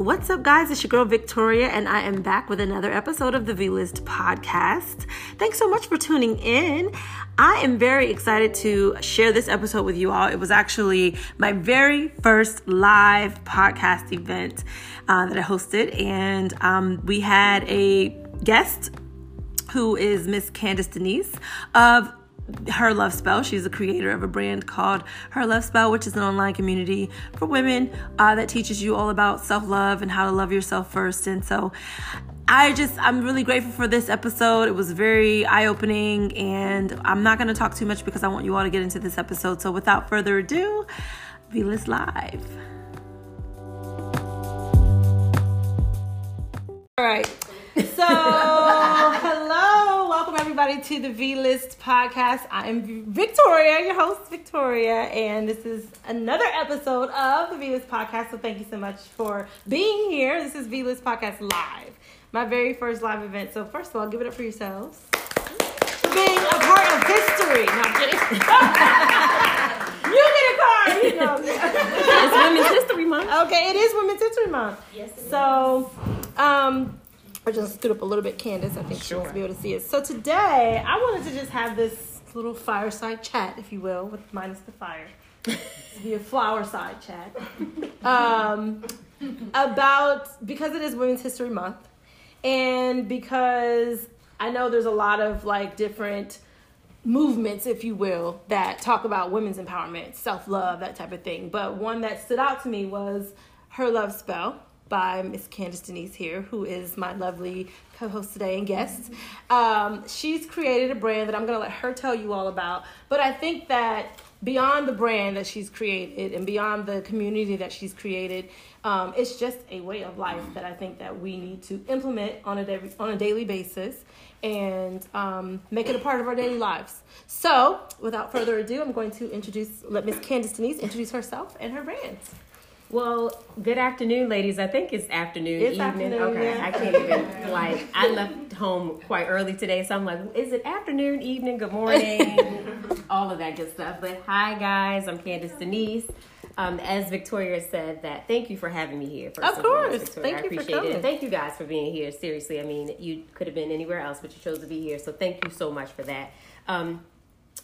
What's up, guys? It's your girl Victoria, and I am back with another episode of the V List podcast. Thanks so much for tuning in. I am very excited to share this episode with you all. It was actually my very first live podcast event uh, that I hosted, and um, we had a guest who is Miss Candice Denise of her Love Spell. She's the creator of a brand called Her Love Spell, which is an online community for women uh, that teaches you all about self love and how to love yourself first. And so I just, I'm really grateful for this episode. It was very eye opening, and I'm not going to talk too much because I want you all to get into this episode. So without further ado, V-List Live. All right. So, hello, welcome everybody to the V List podcast. I am Victoria, your host, Victoria, and this is another episode of the V List podcast. So, thank you so much for being here. This is V List podcast live, my very first live event. So, first of all, give it up for yourselves for being a part of history. No, I'm kidding. you get a card. You know. it's Women's History Month. Okay, it is Women's History Month. Yes. so, um, I just scoot up a little bit, Candice. I think sure. she'll be able to see it. So today, I wanted to just have this little fireside chat, if you will, with minus the fire. be a flower side chat um, about because it is Women's History Month, and because I know there's a lot of like different movements, if you will, that talk about women's empowerment, self love, that type of thing. But one that stood out to me was her love spell by Miss Candice Denise here, who is my lovely co-host today and guest. Um, she's created a brand that I'm going to let her tell you all about. But I think that beyond the brand that she's created and beyond the community that she's created, um, it's just a way of life that I think that we need to implement on a daily, on a daily basis and um, make it a part of our daily lives. So, without further ado, I'm going to introduce let Miss Candice Denise introduce herself and her brands. Well, good afternoon, ladies. I think it's afternoon, it's evening. Afternoon, okay, yeah. I can't even like. I left home quite early today, so I'm like, is it afternoon, evening, good morning, all of that good stuff. But hi, guys. I'm Candice Denise. Um, as Victoria said, that thank you for having me here. First of course, Victoria. thank I appreciate you for coming. it. Thank you guys for being here. Seriously, I mean, you could have been anywhere else, but you chose to be here. So thank you so much for that. Um,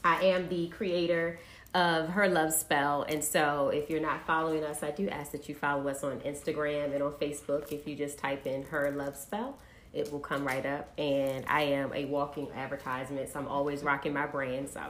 I am the creator of her love spell. And so if you're not following us, I do ask that you follow us on Instagram and on Facebook. If you just type in her love spell, it will come right up. And I am a walking advertisement, so I'm always rocking my brand. So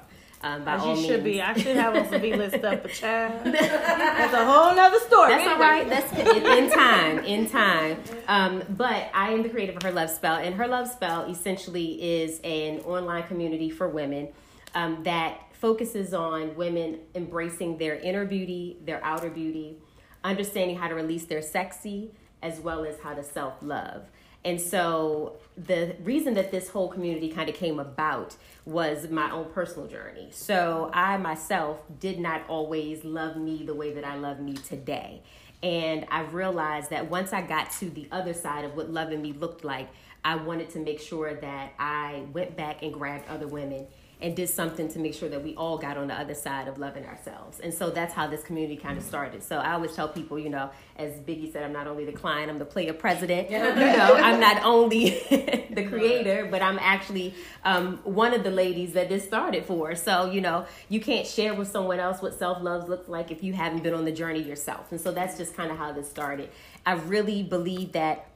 um, by As all you means. should be. I should have on some V list stuff, but child, that's a whole nother story. That's all right. That's in time. In time. Um, but I am the creator of Her Love Spell, and Her Love Spell essentially is an online community for women um, that focuses on women embracing their inner beauty, their outer beauty, understanding how to release their sexy, as well as how to self love. And so the reason that this whole community kind of came about was my own personal journey. So I myself did not always love me the way that I love me today. And I realized that once I got to the other side of what loving me looked like, I wanted to make sure that I went back and grabbed other women and did something to make sure that we all got on the other side of loving ourselves. And so that's how this community kind of started. So I always tell people, you know, as Biggie said, I'm not only the client, I'm the player president. you know, I'm not only the creator, but I'm actually um, one of the ladies that this started for. So, you know, you can't share with someone else what self love looks like if you haven't been on the journey yourself. And so that's just kind of how this started. I really believe that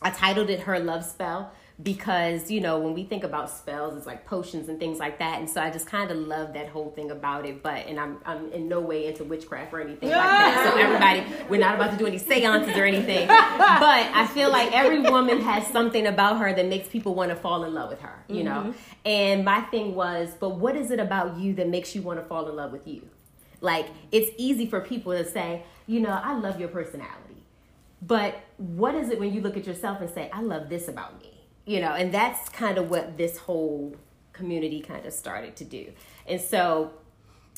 I titled it Her Love Spell because you know when we think about spells it's like potions and things like that. And so i just kind of love that whole thing about it but and i'm, I'm in no way into witchcraft or anything like that. So everybody we're not about to do any seances or anything. But i feel like every woman has something about her that makes people want to fall in love with her you mm-hmm. know and my thing was but what is it about you that makes you want to fall in love with you? Like it's easy for people to say you know i love your personality. But what is it when you look at yourself and say i love this about me you know, and that's kind of what this whole community kind of started to do. And so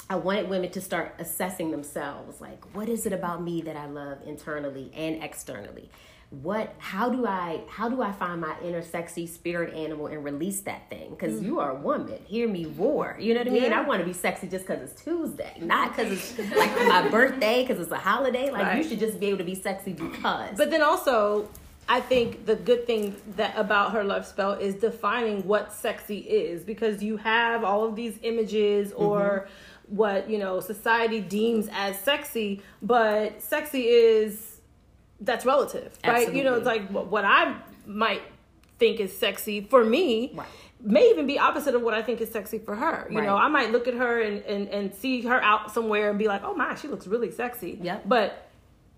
I wanted women to start assessing themselves like, what is it about me that I love internally and externally? what how do i how do i find my inner sexy spirit animal and release that thing because mm-hmm. you are a woman hear me roar you know what i mean yeah. i want to be sexy just because it's tuesday not because it's like my birthday because it's a holiday like right. you should just be able to be sexy because but then also I think the good thing that about her love spell is defining what sexy is because you have all of these images or mm-hmm. what you know society deems as sexy, but sexy is that's relative, right? Absolutely. You know, it's like what I might think is sexy for me. Right may even be opposite of what I think is sexy for her. You right. know, I might look at her and, and, and see her out somewhere and be like, oh my, she looks really sexy. Yeah. But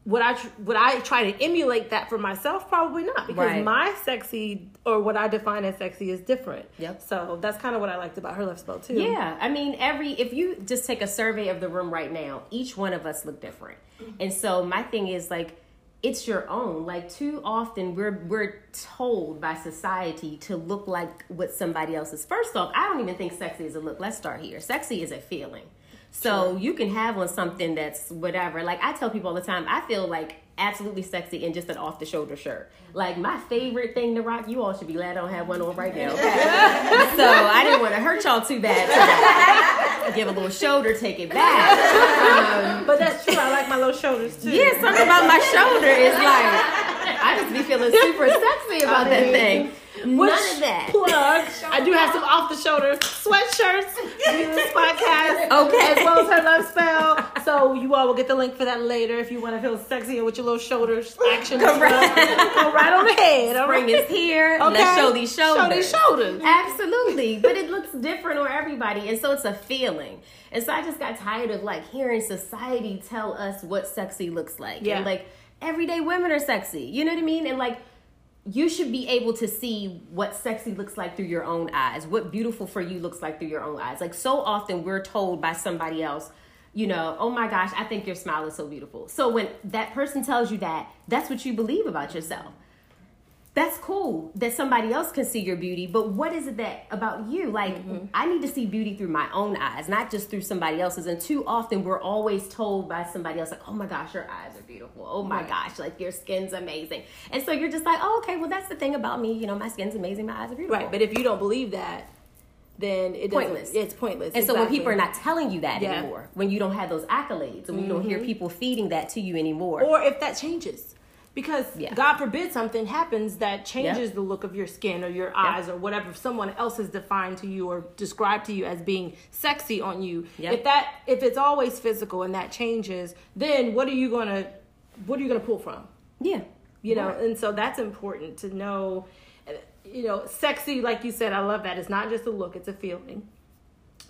would I would I try to emulate that for myself? Probably not, because right. my sexy or what I define as sexy is different. Yep. So that's kind of what I liked about her love spell too. Yeah, I mean, every if you just take a survey of the room right now, each one of us look different, mm-hmm. and so my thing is like it's your own. Like too often we're we're told by society to look like what somebody else is. First off, I don't even think sexy is a look. Let's start here. Sexy is a feeling. So you can have on something that's whatever. Like I tell people all the time, I feel like absolutely sexy in just an off the shoulder shirt. Like my favorite thing to rock, you all should be glad I don't have one on right now. Okay? so I didn't want to hurt y'all too bad. Give a little shoulder, take it back. Um, but that's true. I like my little shoulders too. Yeah, something about my shoulder is like I just be feeling super sexy about that thing. None of that. Plug. I do have some off the shoulder sweatshirts in this podcast. Okay. As well as her love spell. So you all will get the link for that later if you want to feel sexy with your little shoulders action. Go right, Go right on ahead. Spring right. is here. Okay. Let's show these shoulders. Show these shoulders. Absolutely. But it looks different on everybody. And so it's a feeling. And so I just got tired of like hearing society tell us what sexy looks like. Yeah. And like everyday women are sexy. You know what I mean? And like you should be able to see what sexy looks like through your own eyes, what beautiful for you looks like through your own eyes. Like so often we're told by somebody else, you know, oh my gosh, I think your smile is so beautiful. So when that person tells you that, that's what you believe about yourself that's cool that somebody else can see your beauty but what is it that about you like mm-hmm. i need to see beauty through my own eyes not just through somebody else's and too often we're always told by somebody else like oh my gosh your eyes are beautiful oh my right. gosh like your skin's amazing and so you're just like oh okay well that's the thing about me you know my skin's amazing my eyes are beautiful right but if you don't believe that then it pointless. It's pointless. And exactly. so when people are not telling you that yeah. anymore, when you don't have those accolades, and mm-hmm. you don't hear mm-hmm. people feeding that to you anymore, or if that changes, because yeah. God forbid something happens that changes yep. the look of your skin or your eyes yep. or whatever someone else has defined to you or described to you as being sexy on you. Yep. If that if it's always physical and that changes, then what are you gonna what are you gonna pull from? Yeah. You know, right. and so that's important to know. You know, sexy, like you said, I love that. It's not just a look; it's a feeling.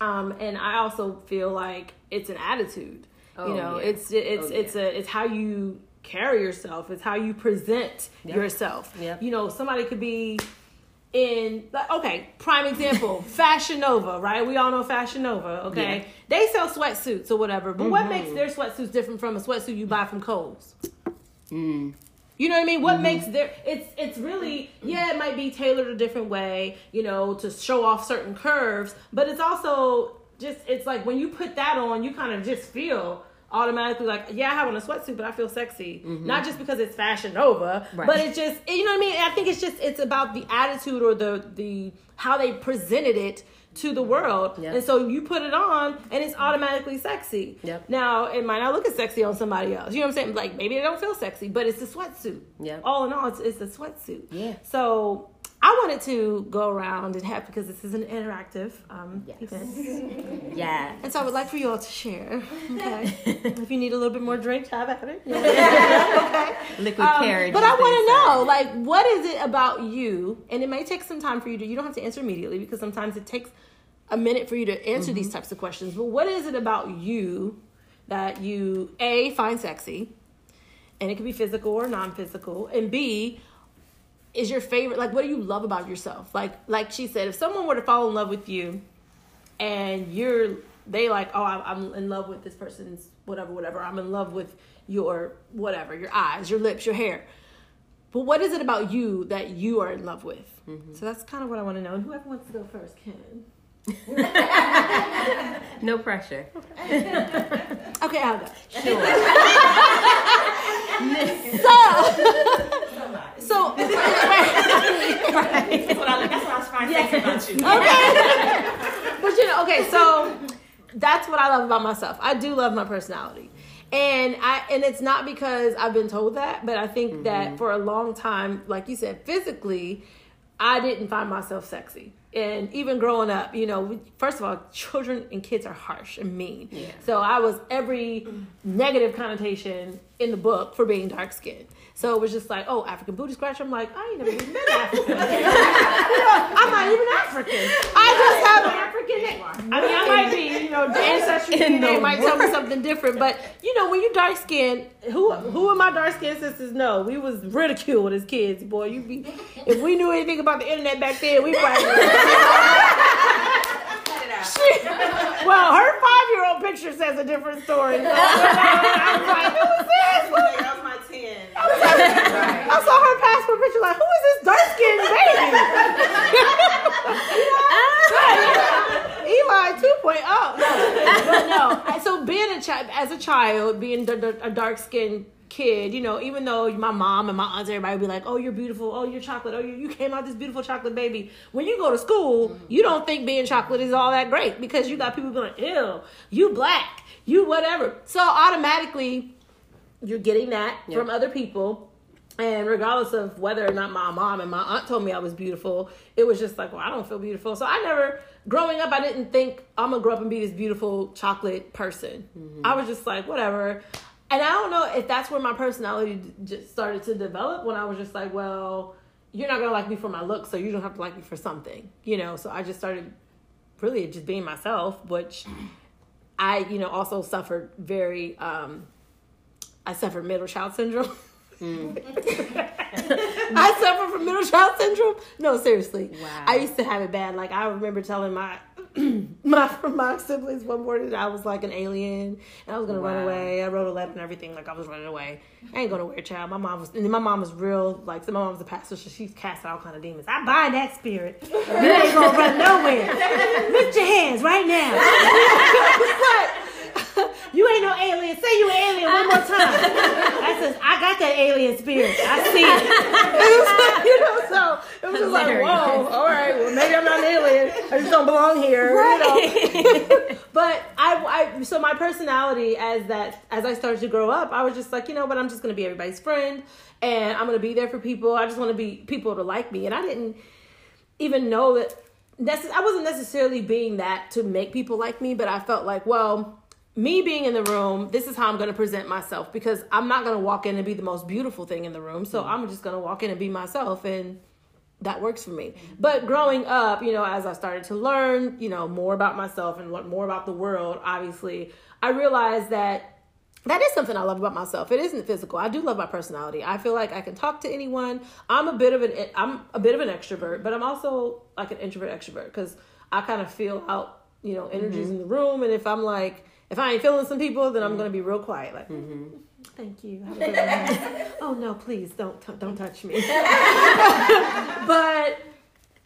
Um, and I also feel like it's an attitude. Oh, you know, yeah. it's it's oh, it's yeah. a it's how you carry yourself. It's how you present yep. yourself. Yep. You know, somebody could be in like okay, prime example, Fashion Nova, right? We all know Fashion Nova, okay? Yeah. They sell sweatsuits or whatever, but mm-hmm. what makes their sweatsuits different from a sweatsuit you buy from Kohl's? Mm. You know what I mean? What mm-hmm. makes their it's it's really yeah, it might be tailored a different way, you know, to show off certain curves, but it's also just it's like when you put that on, you kind of just feel automatically like, yeah, I have on a sweatsuit, but I feel sexy. Mm-hmm. Not just because it's Fashion Nova, right. but it's just you know what I mean. I think it's just it's about the attitude or the the how they presented it to the world. Yep. And so you put it on and it's automatically sexy. Yep. Now, it might not look as sexy on somebody else. You know what I'm saying? Like maybe they don't feel sexy, but it's a sweatsuit. Yeah. All in all, it's, it's a sweatsuit. Yeah. So I wanted to go around and have because this is an interactive um, yes. event. yeah. And so I would like for you all to share. Okay. if you need a little bit more drink, have at it. okay. Liquid um, carriage. But I want to know, like, what is it about you? And it may take some time for you to. You don't have to answer immediately because sometimes it takes a minute for you to answer mm-hmm. these types of questions. But what is it about you that you a find sexy, and it could be physical or non-physical, and b is your favorite like what do you love about yourself like like she said if someone were to fall in love with you and you're they like oh i'm in love with this person's whatever whatever i'm in love with your whatever your eyes your lips your hair but what is it about you that you are in love with mm-hmm. so that's kind of what i want to know and whoever wants to go first can no pressure. Okay, I'll go. Sure. so, So that's, what I, that's what I was trying to say about you. Okay. but you know, okay, so that's what I love about myself. I do love my personality. And I and it's not because I've been told that, but I think mm-hmm. that for a long time, like you said, physically, I didn't find myself sexy and even growing up, you know, first of all, children and kids are harsh and mean. Yeah. So I was every negative connotation in the book for being dark skinned. So it was just like, oh, African booty scratcher. I'm like, I ain't never even been African. I'm not even African. I just have an African name. I mean, I might be, you know, ancestry DNA might tell me something different. But you know, when you dark skinned, who who of my dark skinned sisters know we was ridiculed as kids. Boy, you be if we knew anything about the internet back then, we probably. She, well, her five year old picture says a different story. So I was like, who is this? That was my 10. I, was like, I saw her passport picture, like, who is this dark skinned baby? Eli 2.0. No, but no. So being a child, as a child, being a dark skinned kid, you know, even though my mom and my aunts, everybody would be like, oh, you're beautiful. Oh, you're chocolate. Oh, you, you came out this beautiful chocolate baby. When you go to school, you don't think being chocolate is all that great because you got people going, ew, you black, you whatever. So automatically, you're getting that yep. from other people. And regardless of whether or not my mom and my aunt told me I was beautiful, it was just like, well, I don't feel beautiful. So I never, growing up, I didn't think I'm gonna grow up and be this beautiful chocolate person. Mm-hmm. I was just like, whatever and I don't know if that's where my personality just started to develop when I was just like, well, you're not gonna like me for my looks, so you don't have to like me for something, you know. So I just started really just being myself, which I, you know, also suffered very. um I suffered middle child syndrome. Mm. I suffer from middle child syndrome. No, seriously. Wow. I used to have it bad. Like I remember telling my my my siblings one morning I was like an alien and I was gonna wow. run away. I wrote a letter and everything like I was running away. I ain't going nowhere, child. My mom was and my mom was real like so my mom's a pastor, so she's casting all kind of demons. I bind that spirit. You ain't gonna run nowhere. Lift your hands right now. you ain't no alien. Say you an alien one more time. I says, I got that alien spirit. I see it. it you know, so it was just like, whoa, all right, well, maybe I'm not an alien. I just don't belong here. Right. You know? but I, I, so my personality as that, as I started to grow up, I was just like, you know what, I'm just going to be everybody's friend and I'm going to be there for people. I just want to be people to like me. And I didn't even know that I wasn't necessarily being that to make people like me, but I felt like, well, me being in the room, this is how I'm going to present myself because I'm not going to walk in and be the most beautiful thing in the room. So. I'm just going to walk in and be myself and that works for me. But growing up, you know, as I started to learn, you know, more about myself and learn more about the world, obviously, I realized that that is something I love about myself. It isn't physical. I do love my personality. I feel like I can talk to anyone. I'm a bit of an I'm a bit of an extrovert, but I'm also like an introvert extrovert because I kind of feel out, you know, energies mm-hmm. in the room and if I'm like if I ain't feeling some people, then I'm gonna be real quiet. Like, mm-hmm. thank you. oh no, please don't t- don't touch me. but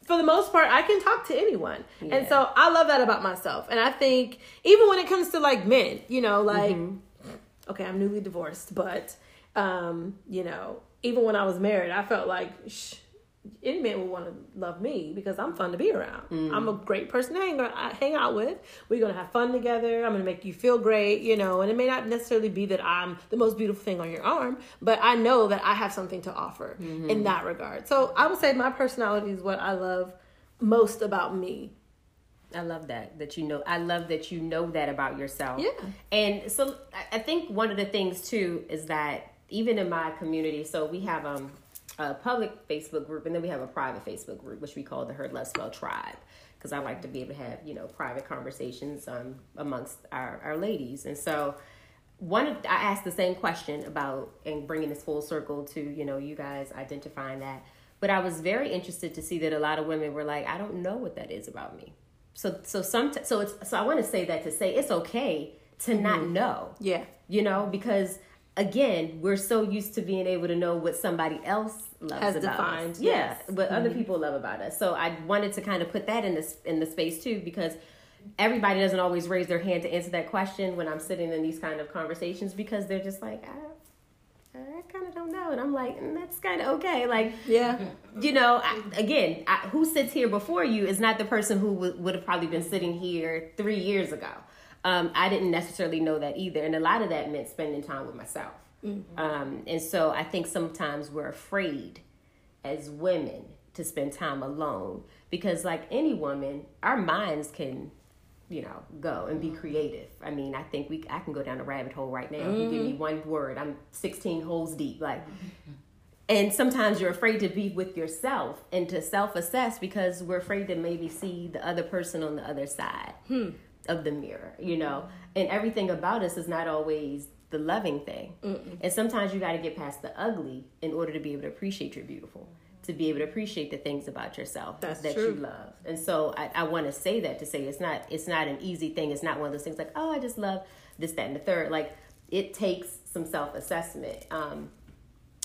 for the most part, I can talk to anyone, yeah. and so I love that about myself. And I think even when it comes to like men, you know, like mm-hmm. okay, I'm newly divorced, but um, you know, even when I was married, I felt like. Shh, any man would want to love me because I'm fun to be around. Mm. I'm a great person to hang, hang out with. We're going to have fun together. I'm going to make you feel great, you know, and it may not necessarily be that I'm the most beautiful thing on your arm, but I know that I have something to offer mm-hmm. in that regard. So I would say my personality is what I love most about me. I love that that you know. I love that you know that about yourself. Yeah. And so I think one of the things too is that even in my community, so we have um a public Facebook group, and then we have a private Facebook group, which we call the Her Love Spell Tribe. Because I like to be able to have you know private conversations um, amongst our, our ladies, and so one of, I asked the same question about and bringing this full circle to you know you guys identifying that, but I was very interested to see that a lot of women were like, I don't know what that is about me. So so some so it's so I want to say that to say it's okay to mm-hmm. not know. Yeah, you know because again, we're so used to being able to know what somebody else loves Has about defined, us. Yeah, what mm-hmm. other people love about us. So I wanted to kind of put that in this in the space too because everybody doesn't always raise their hand to answer that question when I'm sitting in these kind of conversations because they're just like, I, I kind of don't know. And I'm like, mm, that's kind of okay. Like, Yeah. you know, I, again, I, who sits here before you is not the person who w- would have probably been sitting here three years ago. Um, I didn't necessarily know that either. And a lot of that meant spending time with myself. Mm. Um, and so I think sometimes we're afraid as women to spend time alone because, like any woman, our minds can, you know, go and be mm-hmm. creative. I mean, I think we I can go down a rabbit hole right now. If you give me mm. one word, I'm 16 holes deep. Like, and sometimes you're afraid to be with yourself and to self-assess because we're afraid to maybe see the other person on the other side hmm. of the mirror, you know. Mm. And everything about us is not always the loving thing. And sometimes you got to get past the ugly in order to be able to appreciate your beautiful, to be able to appreciate the things about yourself That's that true. you love. And so I, I want to say that to say it's not it's not an easy thing. It's not one of those things like oh I just love this that and the third. Like it takes some self assessment. Um,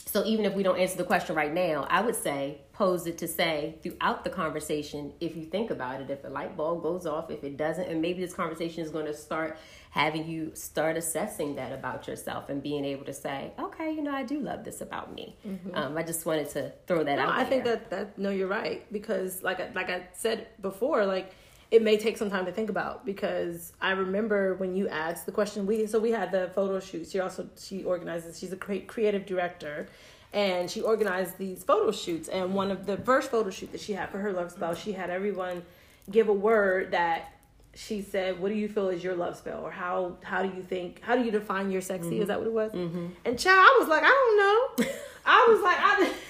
so even if we don't answer the question right now, I would say pose it to say throughout the conversation, if you think about it, if a light bulb goes off, if it doesn't, and maybe this conversation is going to start having you start assessing that about yourself and being able to say, okay, you know, I do love this about me. Um, I just wanted to throw that No, out. I think that that no, you're right because like I, like I said before, like it may take some time to think about because I remember when you asked the question. We so we had the photo shoot. She also she organizes. She's a cre- creative director, and she organized these photo shoots. And one of the first photo shoot that she had for her love spell, she had everyone give a word that she said, "What do you feel is your love spell, or how how do you think how do you define your sexy? Is mm-hmm. that what it was?" Mm-hmm. And child, I was like, I don't know. I was like, I.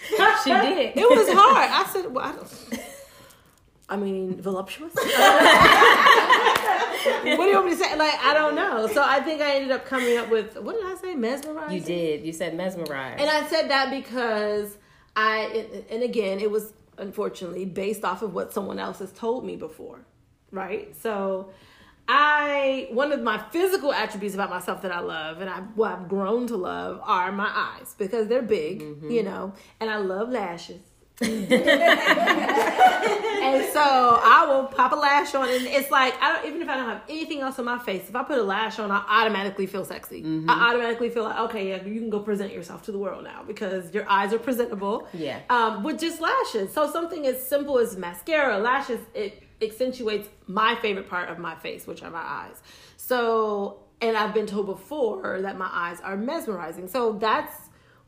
She did. It was hard. I said, well, I don't. I mean, voluptuous. what do you want me to say? Like, I don't know. So I think I ended up coming up with what did I say? Mesmerizing. You did. You said mesmerized. And I said that because I, and again, it was unfortunately based off of what someone else has told me before, right? So, I one of my physical attributes about myself that I love and I what I've grown to love are my eyes because they're big, you know, and I love lashes. and so I will pop a lash on, and it's like I don't even if I don't have anything else on my face. If I put a lash on, I automatically feel sexy. I automatically feel like okay, yeah, you can go present yourself to the world now because your eyes are presentable. Yeah. um, with just lashes. So something as simple as mascara, lashes, it accentuates my favorite part of my face, which are my eyes. So, and I've been told before that my eyes are mesmerizing. So that's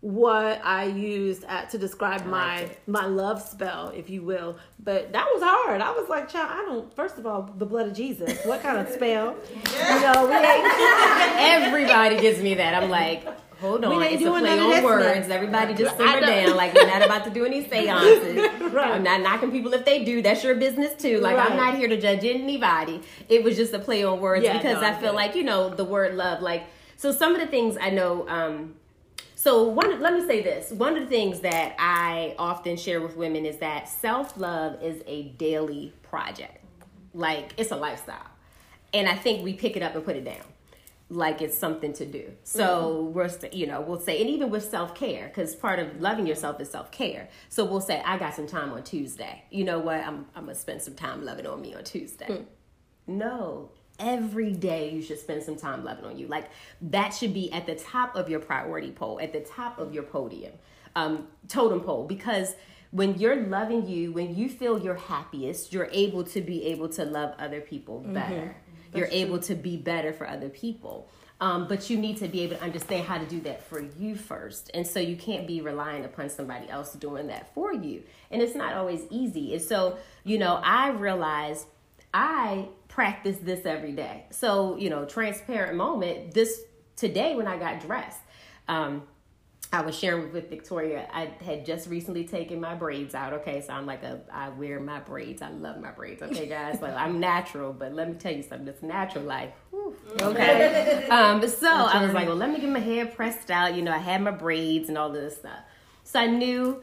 what I used at, to describe my it. my love spell, if you will. But that was hard. I was like, child, I don't. First of all, the blood of Jesus. What kind of spell? You know, we ain't. Everybody gives me that. I'm like, hold on, ain't it's a play on words. now. Everybody just simmer down. Like we're not about to do any seances. Right. I'm not knocking people if they do. That's your business too. Like Right. I'm not here to judge anybody. It was just a play on words Yeah, because no, I feel it. like you know the word love. Like so, some of the things I know. um so one, let me say this. One of the things that I often share with women is that self love is a daily project. Like it's a lifestyle, and I think we pick it up and put it down, like it's something to do. So mm-hmm. we're, st- you know, we'll say, and even with self care, because part of loving yourself is self care. So we'll say, I got some time on Tuesday. You know what? I'm, I'm gonna spend some time loving on me on Tuesday. Hmm. No. Every day you should spend some time loving on you. Like that should be at the top of your priority pole, at the top of your podium, um, totem pole. Because when you're loving you, when you feel your happiest, you're able to be able to love other people mm-hmm. better. You're able to be better for other people. Um, but you need to be able to understand how to do that for you first. And so you can't be relying upon somebody else doing that for you. And it's not always easy. And so, you know, I realized I practice this every day. So, you know, transparent moment, this today when I got dressed, um, I was sharing with Victoria, I had just recently taken my braids out. Okay, so I'm like a, I wear my braids. I love my braids. Okay, guys, like I'm natural, but let me tell you something. It's natural life. Whew. Okay. um, so I was like, well, let me get my hair pressed out. You know, I had my braids and all this stuff. So I knew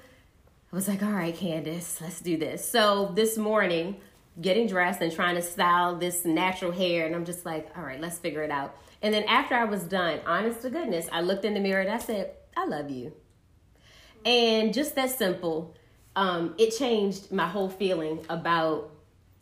I was like, all right, Candice, let's do this. So this morning, getting dressed and trying to style this natural hair, and I'm just like, all right, let's figure it out. And then after I was done, honest to goodness, I looked in the mirror and I said, I love you. And just that simple, um, it changed my whole feeling about.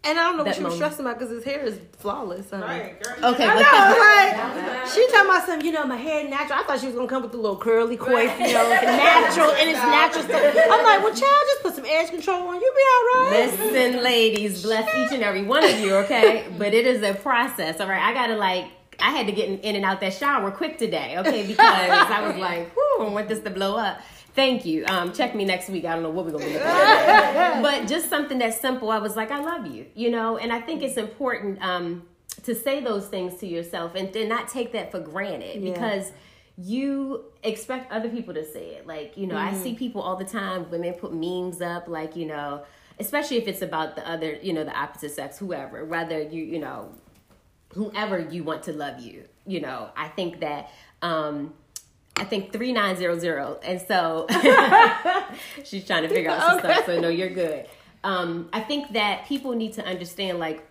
And I don't know what That she was moment. stressing about because his hair is flawless. huh? Right, girl. Okay, I but know. Like she talking about some, you know, my hair natural. I thought she was gonna come with the little curly coif, you know, natural and it's natural stuff. I'm like, well, child, just put some edge control on. You'll be all right. Listen, ladies, bless each and every one of you, okay? But it is a process, all right? I gotta like, I had to get in, in and out that shower quick today, okay? Because I was like, whew, I want this to blow up. Thank you. Um, check me next week. I don't know what we're gonna be looking at. but just something that's simple. I was like, I love you, you know, and I think it's important um, to say those things to yourself and, and not take that for granted Yeah. because you expect other people to say it. Like, you know, I see people all the time, women put memes up, like, you know, especially if it's about the other, you know, the opposite sex, whoever, whether you, you know, whoever you want to love you, you know, I think that, um, I think 3900. And so she's trying to figure out some stuff. So, no, you're good. Um, I think that people need to understand, like,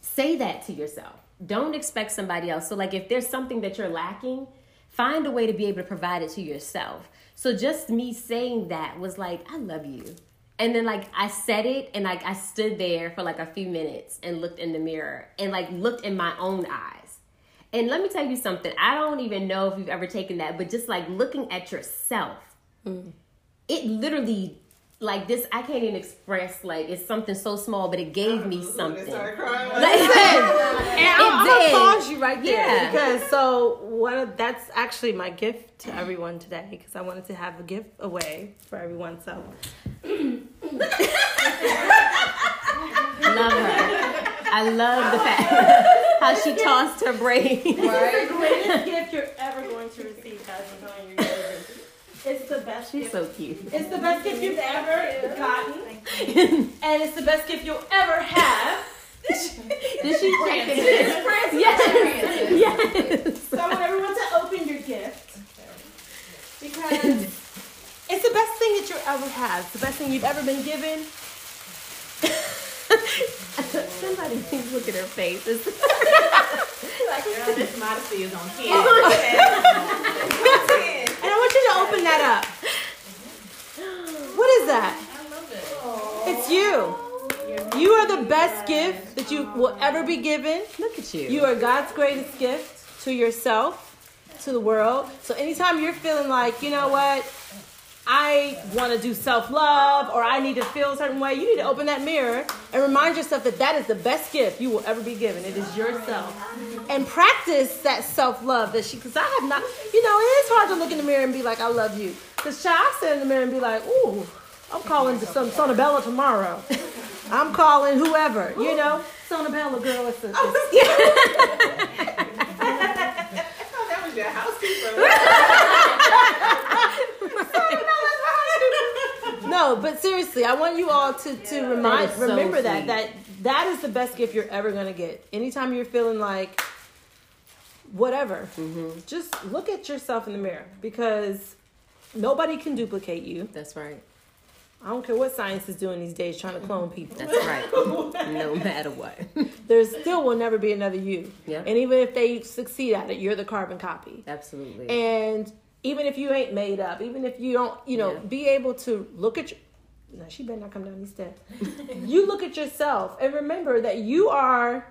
say that to yourself. Don't expect somebody else. So, like, if there's something that you're lacking, find a way to be able to provide it to yourself. So, just me saying that was like, I love you. And then, like, I said it and, like, I stood there for like a few minutes and looked in the mirror and, like, looked in my own eyes. And let me tell you something. I don't even know if you've ever taken that, but just like looking at yourself, mm. it literally, like this, I can't even express, like, it's something so small, but it gave me something. Started crying. Like, And I'm, I'm did. gonna pause you right there Yeah. because so one of that's actually my gift to everyone today because I wanted to have a gift away for everyone. So love her. I love the fact how she tossed her braid. the greatest gift you're ever going to receive, guys. I'm telling you, you're gonna receive. It's the best. She's gift. so cute. It's the best gift you've ever gotten, and it's the best gift you'll ever have. Did she check it? Yes. Yes. So I want everyone to open your gift because it's the best thing that you'll ever have. The best thing you've ever been given. Somebody please look at her face. Like, girl, this modesty is on 10. And I want you to open that up. What is that? It's you. You are the best gift that you will ever be given. Look at you. You are God's greatest gift to yourself, to the world. So anytime you're feeling like, you know what, I want to do self love or I need to feel a certain way, you need to open that mirror and remind yourself that that is the best gift you will ever be given. It is yourself. And practice that self love that she, because I have not, you know, it is hard to look in the mirror and be like, I love you. Because I sit in the mirror and be like, ooh, I'm calling some Sono Bello tomorrow. I'm calling whoever, you know. Sono Bello, girl, it's a, it's, Oh, that was your housekeeper. No, but seriously, I want you all to, to remind so remember that that that is the best gift you're ever gonna get. Anytime you're feeling like whatever, Mm-hmm. just look at yourself in the mirror because nobody can duplicate you. That's right. I don't care what science is doing these days trying to clone people. That's right. No matter what. There still will never be another you. Yeah. And even if they succeed at it, you're the carbon copy. Absolutely. And even if you ain't made up, even if you don't, you know, Yeah. be able to look at your. No, she better not come down these steps. you look at yourself and remember that you are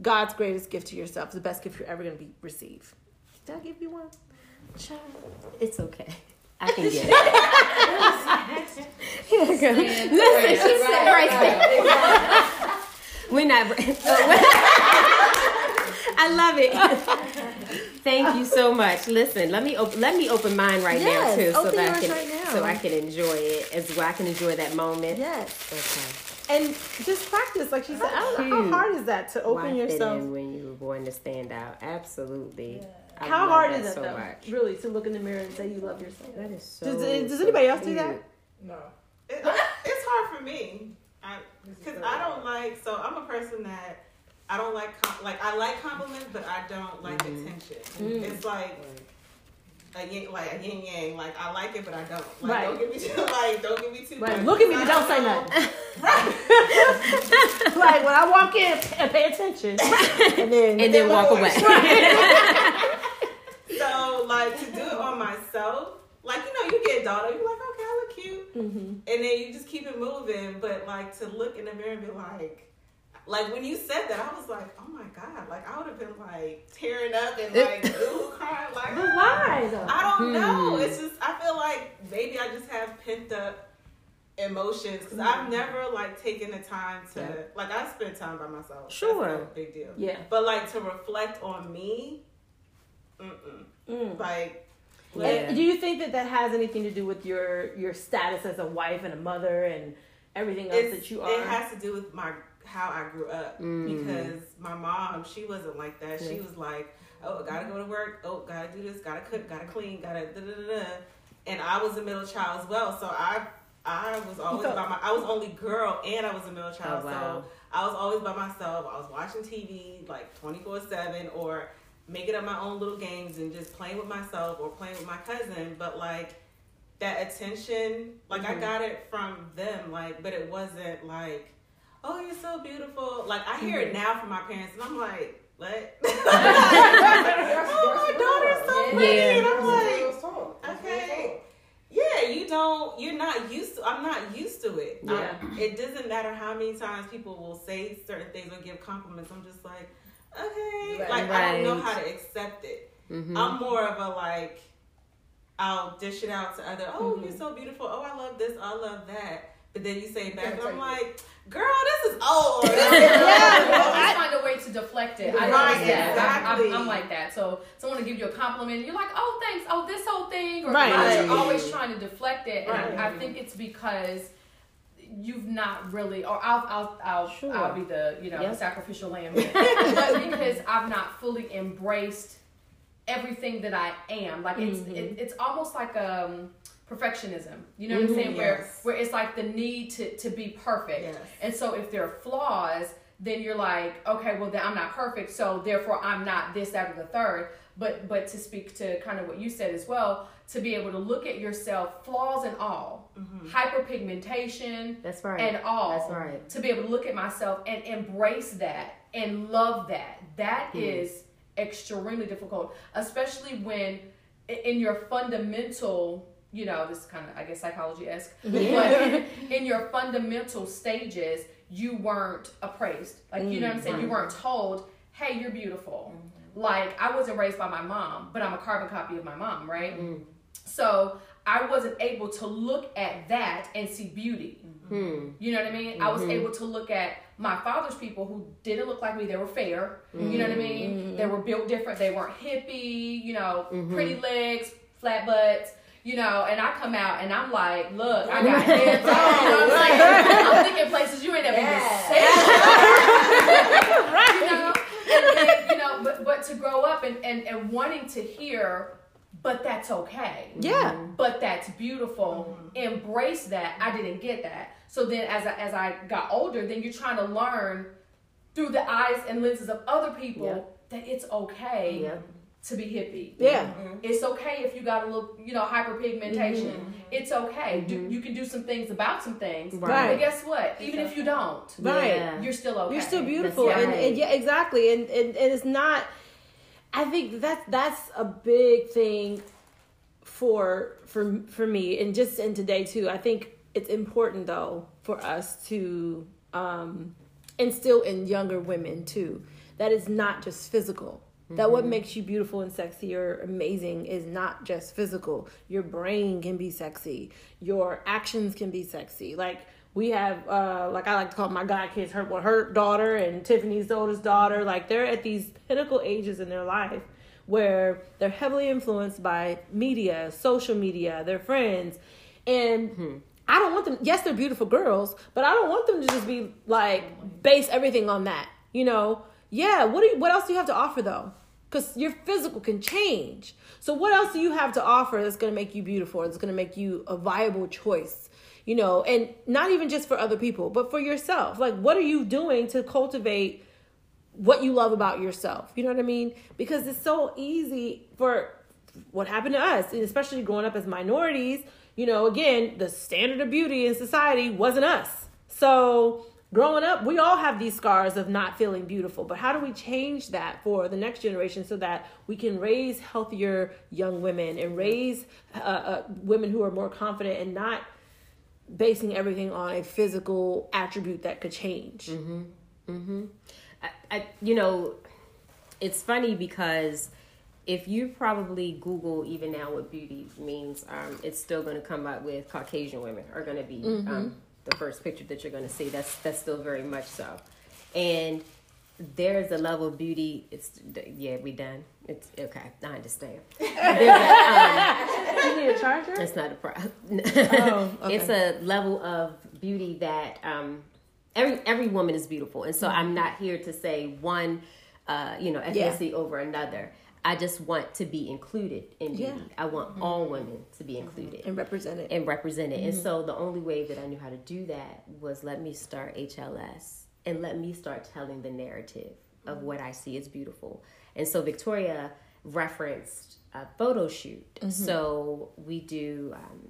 God's greatest gift to yourself, the best gift you're ever going to be receive. Did I give you one? Child. It's okay. I can get it. Here we go. Listen, she said right there. We're not. I love it. Thank you so much. Listen, let me op- let me open mine right Yes, now too, so open that I can right so I can enjoy it as well. I can enjoy that moment. Yes. Okay. And just practice, like she said. I don't know how hard is that to open Why fit yourself. in when you were born to stand out? Absolutely. I How hard that is that so though? much. Really, to look in the mirror and say you love yourself. That is so. Does, does so anybody else do that? No. It, it's hard for me. I because I don't like. So I'm a person that I don't like. Com- like I like compliments, but I don't like Mhm. attention. Mm. It's like. A yin, like a yin yang, like I like it, but I don't. Like, Right. Don't give me too, like, don't give me too. Right. much. Look at me, but don't say know. nothing. Right. like when I walk in and pay attention, and then And then walk away. So like to do it on myself, like you know, you get daughter, you're like, okay, I look cute, Mhm. and then you just keep it moving. But like to look in the mirror and be like, like when you said that, I was like, oh my god, like I would have been like tearing up and like ooh crying, like but why? Though? I don't hmm. know. It's just I feel like maybe I just have pent up emotions because mm. I've hmm. never like taken the time to yeah. like I spend time by myself. Sure, big deal. Yeah, but like to reflect on me, mm. like. Yeah. do you think that that has anything to do with your your status as a wife and a mother and everything else it's, that you are? It has to do with my how I grew up Mm. because my mom she wasn't like that. She was like, oh, gotta go to work. Oh, gotta do this. Gotta cook. Gotta clean. Gotta da da da da. And I was a middle child as well, so I I was always by my. I was only girl, and I was a middle child, Oh, wow. so I was always by myself. I was watching TV like twenty four seven, or making up my own little games and just playing with myself or playing with my cousin. But like that attention, like I Mhm. got it from them, like, but it wasn't like, oh, you're so beautiful. Like I hear it now from my parents, and I'm like, what? oh, my daughter's so pretty, Yeah. and I'm like. Real talk. That's real Okay. Yeah, you don't. You're not used to. I'm not used to it. Yeah. It doesn't matter how many times people will say certain things or give compliments. I'm just like, okay. Right. Like I don't know how to accept it. Mhm. I'm more of a like, I'll dish it out to other. Oh, Mhm. you're so beautiful. Oh, I love this. I love that. But then you say it back, Yeah, and I'm take like, girl, this is old. Yeah. always find a way to deflect it. I Right, notice that. I, exactly. I, am like that. So someone to give you a compliment, you're like, "Oh, thanks. Oh, this whole thing." Or Right. like, you're Right. always trying to deflect it, and Right. I, I think it's because you've not really, or I'll, I'll, I'll, Sure. I'll be the, you know, Yep. sacrificial lamb, but because I've not fully embraced everything that I am. Like it's, Mhm. it, it's almost like um perfectionism. You know what I'm Mhm. saying? Where, Yes. where it's like the need to to be perfect. Yes. And so if there are flaws, then you're like, okay, well then I'm not perfect, so therefore I'm not this, that, or the third. But but to speak to kind of what you said as well, to be able to look at yourself, flaws and all, Mhm. hyperpigmentation That's right. and all. That's right. To be able to look at myself and embrace that and love that. That Hmm. is extremely difficult, especially when in your fundamental, you know, this kind of I guess psychology esque, but in your fundamental stages, you weren't appraised. Like you know what I'm saying? You mm-hmm. weren't told, "Hey, you're beautiful." Mm-hmm. Like I wasn't raised by my mom, but I'm a carbon copy of my mom, right? Mm-hmm. So I wasn't able to look at that and see beauty. Hmm. You know what I mean? I was able to look at my father's people who didn't look like me. They were fair. You know what I mean? They were built different. They weren't hippie, you know, pretty legs, flat butts. You know, and I come out and I'm like, look, I got hands on. You know what I'm saying? I'm thinking places you ain't never even said. You know, and, and, you know, but but to grow up and, and, and wanting to hear, but that's okay yeah. but that's beautiful. Mm-hmm. Embrace that. I didn't get that. So then, as I, as I got older, then you're trying to learn through the eyes and lenses of other people Yep. that it's okay Yep. To be hippie. Yeah. Mm-hmm. It's okay if you got a little, you know, hyperpigmentation. Mm-hmm. Mm-hmm. It's okay. Do, you can do some things about some things. Right. But guess what? Even if you don't, Right. Yeah. you're still okay. You're still beautiful, That's and, and yeah, exactly, and, and and it's not. I think that's that's a big thing for for for me, and just in today too. I think it's important though for us to um, instill in younger women too that it's not just physical. That what makes you beautiful and sexy or amazing is not just physical. Your brain can be sexy. Your actions can be sexy. Like we have, uh, like I like to call my god kids, her well, her daughter and Tiffany's oldest daughter. Like they're at these pinnacle ages in their life where they're heavily influenced by media, social media, their friends, and I don't want them. Yes, they're beautiful girls, but I don't want them to just be like base everything on that. You know? Yeah. What do you, What else do you have to offer though? Because your physical can change. So what else do you have to offer that's going to make you beautiful? That's going to make you a viable choice. You know, and not even just for other people, but for yourself. Like, what are you doing to cultivate what you love about yourself. You know what I mean? Because it's so easy for what happened to us, and especially growing up as minorities. You know, again, the standard of beauty in society wasn't us. So growing up, we all have these scars of not feeling beautiful. But how do we change that for the next generation so that we can raise healthier young women and raise uh, uh, women who are more confident and not basing everything on a physical attribute that could change? Mm hmm. Mm I, I, you know, it's funny because if you probably Google even now what beauty means, um, it's still going to come up with Caucasian women are going to be um, the first picture that you're going to see. That's that's still very much so, and there's a level of beauty. It's yeah, we done. It's okay. I understand. A, You need a charger? um, it's not a problem. Oh, okay. It's a level of beauty that um, every every woman is beautiful, and so I'm not here to say one, uh, you know, ethnicity over another. I just want to be included in beauty. Yeah. I want mm-hmm. all women to be included mm-hmm. And represent it. and represented. And mm-hmm. so the only way that I knew how to do that was let me start HLS and let me start telling the narrative of what I see as beautiful. And so Victoria referenced a photo shoot. So we do um,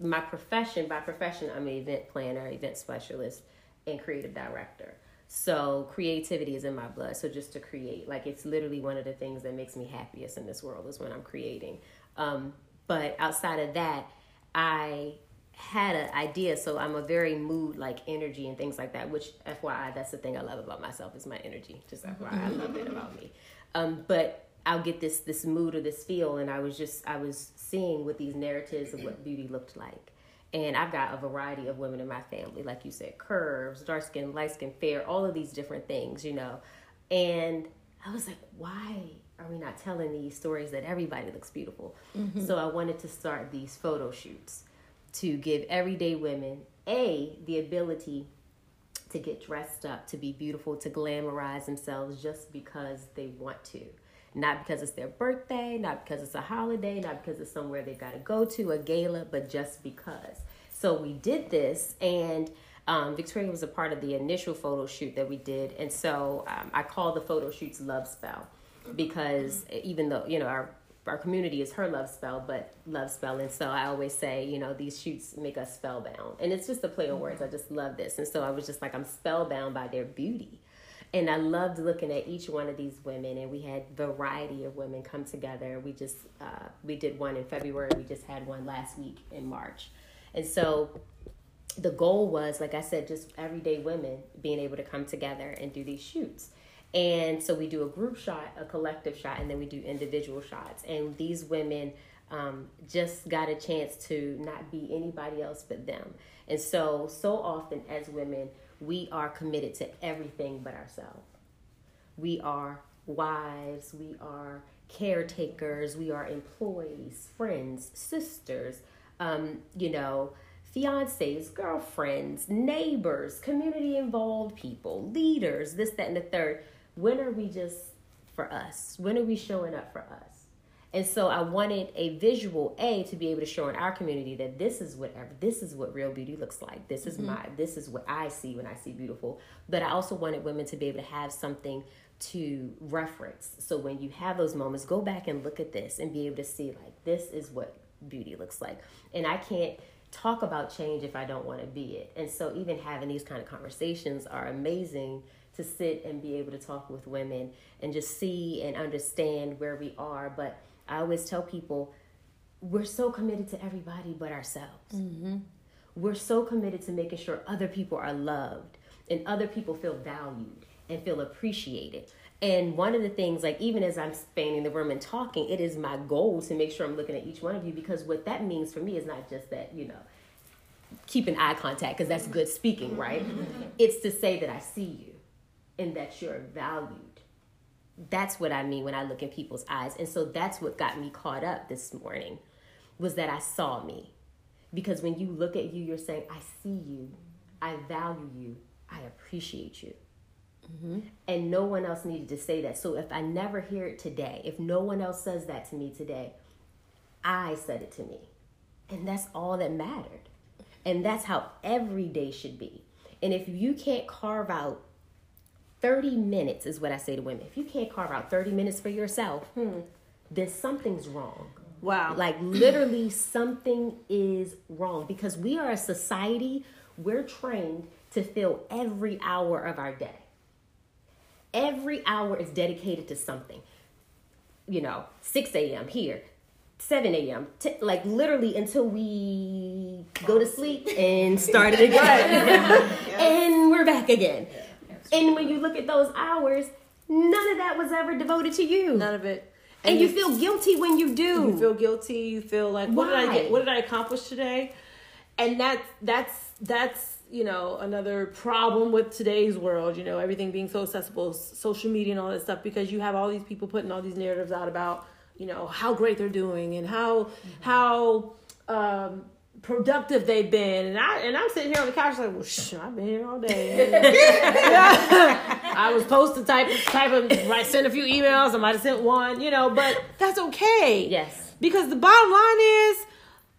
my profession. By profession, I'm an event planner, event specialist, and creative director. So creativity is in my blood. So just to create, like it's literally one of the things that makes me happiest in this world is when I'm creating. Um, but outside of that, I had an idea. So I'm a very mood like energy and things like that. Which FYI, that's the thing I love about myself is my energy. Just FYI, I love it about me. Um, but I'll get this this mood or this feel, and I was just I was seeing with these narratives of what beauty looked like. And I've got a variety of women in my family, like you said, curves, dark skin, light skin, fair, all of these different things, you know. And I was like, why are we not telling these stories that everybody looks beautiful? Mm-hmm. So I wanted to start these photo shoots to give everyday women a the ability to get dressed up, to be beautiful, to glamorize themselves just because they want to. Not because it's their birthday, not because it's a holiday, not because it's somewhere they've got to go to, a gala, but just because. So we did this, and um, Victoria was a part of the initial photo shoot that we did. And so um, I call the photo shoots Love Spell because even though, you know, our our community is her love spell, but love spell. And so I always say, you know, these shoots make us spellbound. And it's just a play on words. I just love this. And so I was just like, I'm spellbound by their beauty. And I loved looking at each one of these women, and we had variety of women come together. We just uh, we did one in February. We just had one last week in March, and so the goal was, like I said, just everyday women being able to come together and do these shoots. And so we do a group shot, a collective shot, and then we do individual shots. And these women um, just got a chance to not be anybody else but them. And so, so often as women, we are committed to everything but ourselves. We are wives, we are caretakers, we are employees, friends, sisters, um, you know, fiancés, girlfriends, neighbors, community involved people, leaders, this, that, and the third. When are we just for us? When are we showing up for us? And so I wanted a visual A to be able to show in our community that this is whatever this is what real beauty looks like. This is mm-hmm. my this is what I see when I see beautiful. But I also wanted women to be able to have something to reference. So when you have those moments, go back and look at this and be able to see like this is what beauty looks like. And I can't talk about change if I don't want to be it. And so even having these kind of conversations are amazing to sit and be able to talk with women and just see and understand where we are. But I always tell people we're so committed to everybody but ourselves. Mm-hmm. We're so committed to making sure other people are loved and other people feel valued and feel appreciated. And one of the things, like even as I'm spanning the room and talking, it is my goal to make sure I'm looking at each one of you because what that means for me is not just that, you know, keeping eye contact because that's good speaking, right? Mm-hmm. It's to say that I see you and that you're valued. That's what I mean when I look in people's eyes. And so that's what got me caught up this morning was that I saw me. Because when you look at you, you're saying, I see you, I value you, I appreciate you. Mm-hmm. And no one else needed to say that. So if I never hear it today, if no one else says that to me today, I said it to me. And that's all that mattered. And that's how every day should be. And if you can't carve out 30 minutes, is what I say to women, if you can't carve out 30 minutes for yourself, hmm, then something's wrong. Wow. Like literally something is wrong because we are a society, we're trained to fill every hour of our day. Every hour is dedicated to something. You know, 6 a.m. here, 7 a.m. T- like literally until we go to sleep and start it again. and we're back again. And when you look at those hours, none of that was ever devoted to you. None of it. And, you it's- feel guilty when you do. you feel guilty you feel like what did i get what did i accomplish today and that that's that's you know another problem with today's world you know everything being so accessible social media and all that stuff because you have all these people putting all these narratives out about you know how great they're doing and how how um productive they've been and I and I'm sitting here on the couch like well sh- I've been here all day I was supposed to type type of right send a few emails I might have sent one you know but that's okay Yes. because the bottom line is,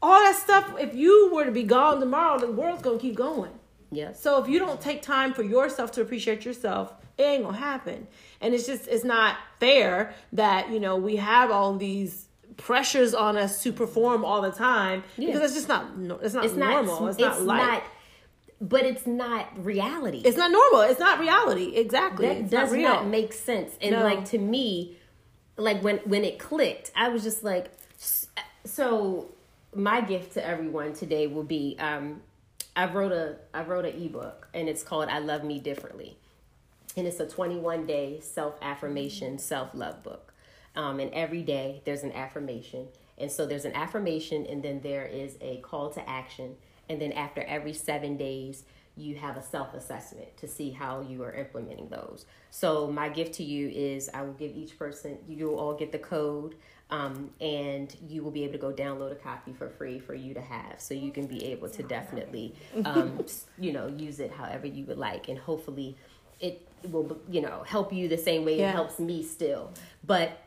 all that stuff, if you were to be gone tomorrow, the world's going to keep going. Yes. So if you don't take time for yourself to appreciate yourself, it ain't to happen. And it's just, it's not fair that, you know, we have all these pressures on us to perform all the time Yeah. because it's just not, it's not It's not normal. It's, not life. but it's not reality. it's not normal. It's not reality. Exactly. that it's does not not make sense. And No. like to me, like when when it clicked, I was just like, so my gift to everyone today will be um, I wrote a I wrote an ebook and it's called I Love Me Differently, and it's a 21 day self affirmation self love book. Um, and every day there's an affirmation, and so there's an affirmation, and then there is a call to action, and then after every seven days you have a self assessment to see how you are implementing those. So, my gift to you is I will give each person, you will all get the code, um, and you will be able to go download a copy for free for you to have. So, you can be able to definitely, um, you know, use it however you would like, and hopefully it will, you know, help you the same way Yeah. it helps me still. But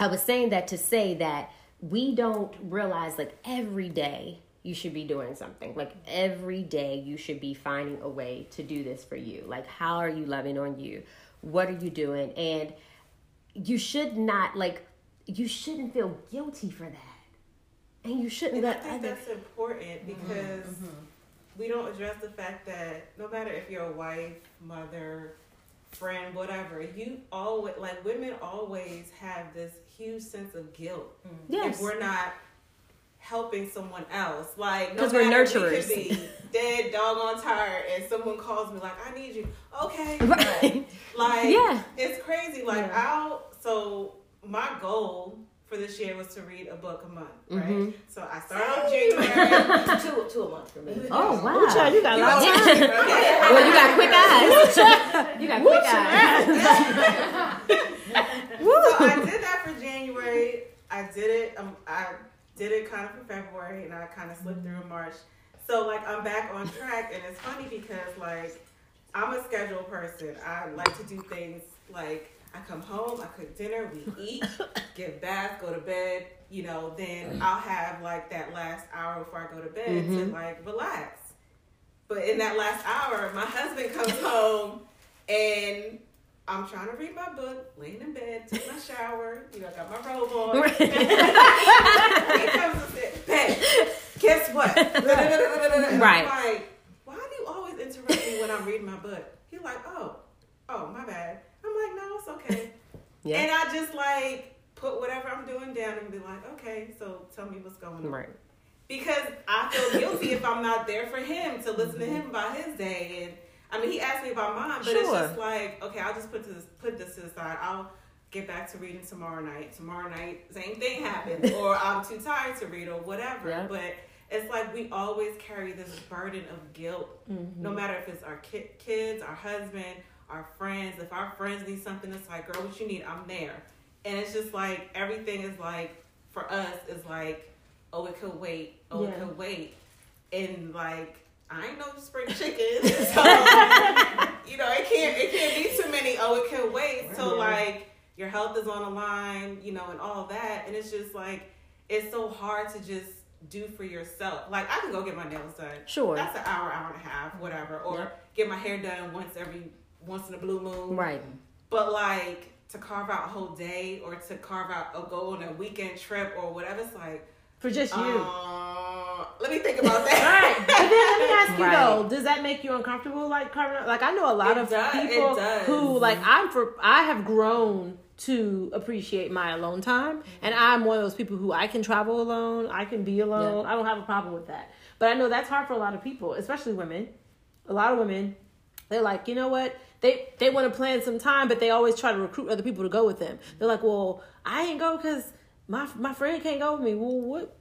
I was saying that to say that we don't realize like every day you should be doing something. Like every day you should be finding a way to do this for you. Like how are you loving on you? What are you doing? And you should not like you shouldn't feel guilty for that. And you shouldn't And I think other that's important mm-hmm. because mm-hmm. we don't address the fact that no matter if you're a wife, mother, friend, whatever, you always like women always have this huge sense of guilt mm. Yes. if we're not helping someone else. Like no 'Cause we're matter, We nurturers. could be dead, doggone tired, and someone calls me like, "I need you." Okay, Right. like Yeah. it's crazy. Like Yeah. I'll so my goal for this year was to read a book a month, right? Mhm. So I started off January. two, two a month for me. Oh wow. Ooh, child, you got a lot of Yeah. time. well, you got quick eyes. you got quick eyes. so I did that for January. I did it. Um, I did it kind of for February, and I kind of slipped through in March. So like I'm back on track, and it's funny because like I'm a schedule person. I like to do things like I come home, I cook dinner, we eat, get bath, go to bed. You know, then I'll have like that last hour before I go to bed to Mhm. like relax. But in that last hour, my husband comes home and I'm trying to read my book, laying in bed, take my shower, you know, got my robe on. he comes and says, Babe, guess what? Right. I'm like, why do you always interrupt me when I'm reading my book? He's like, oh, oh, my bad. I'm like, no, it's okay. Yeah. And I just like put whatever I'm doing down and be like, okay, so tell me what's going on. Right. Because I feel guilty if I'm not there for him to listen to mm-hmm. him about his day. And I mean, he asked me about mine, but it's just like, okay, I'll just put this put this to the side. I'll get back to reading tomorrow night. Tomorrow night, same thing happens, or I'm too tired to read, or whatever. Yeah. But it's like we always carry this burden of guilt, no mm-hmm. matter if it's our ki- kids, our husband, our friends. If our friends need something, it's like, girl, what you need? I'm there. And it's just like everything is like for us is like, oh, it could wait. Oh, it Yeah. could wait. And like, I ain't no spring chicken, so you know it can't it can't be too many. Oh, it can wait. So like your health is on the line, you know, and all that. And it's just like it's so hard to just do for yourself. Like I can go get my nails done. Sure. That's an hour, hour and a half, whatever. Or get my hair done once every once in a blue moon. Right. But like to carve out a whole day or to carve out a go on a weekend trip or whatever, it's like, For just you. uh, let me think about that. Right. But then let me ask you Right. though, does that make you uncomfortable? Like carving out? Like I know a lot It of does, people who like I'm for I have grown to appreciate my alone time, and I'm one of those people who I can travel alone, I can be alone. I don't have a problem with that. But I know that's hard for a lot of people, especially women. A lot of women, they're like, you know what? They they want to plan some time, but they always try to recruit other people to go with them. They're like, well, I ain't go because my my friend can't go with me. Well, what?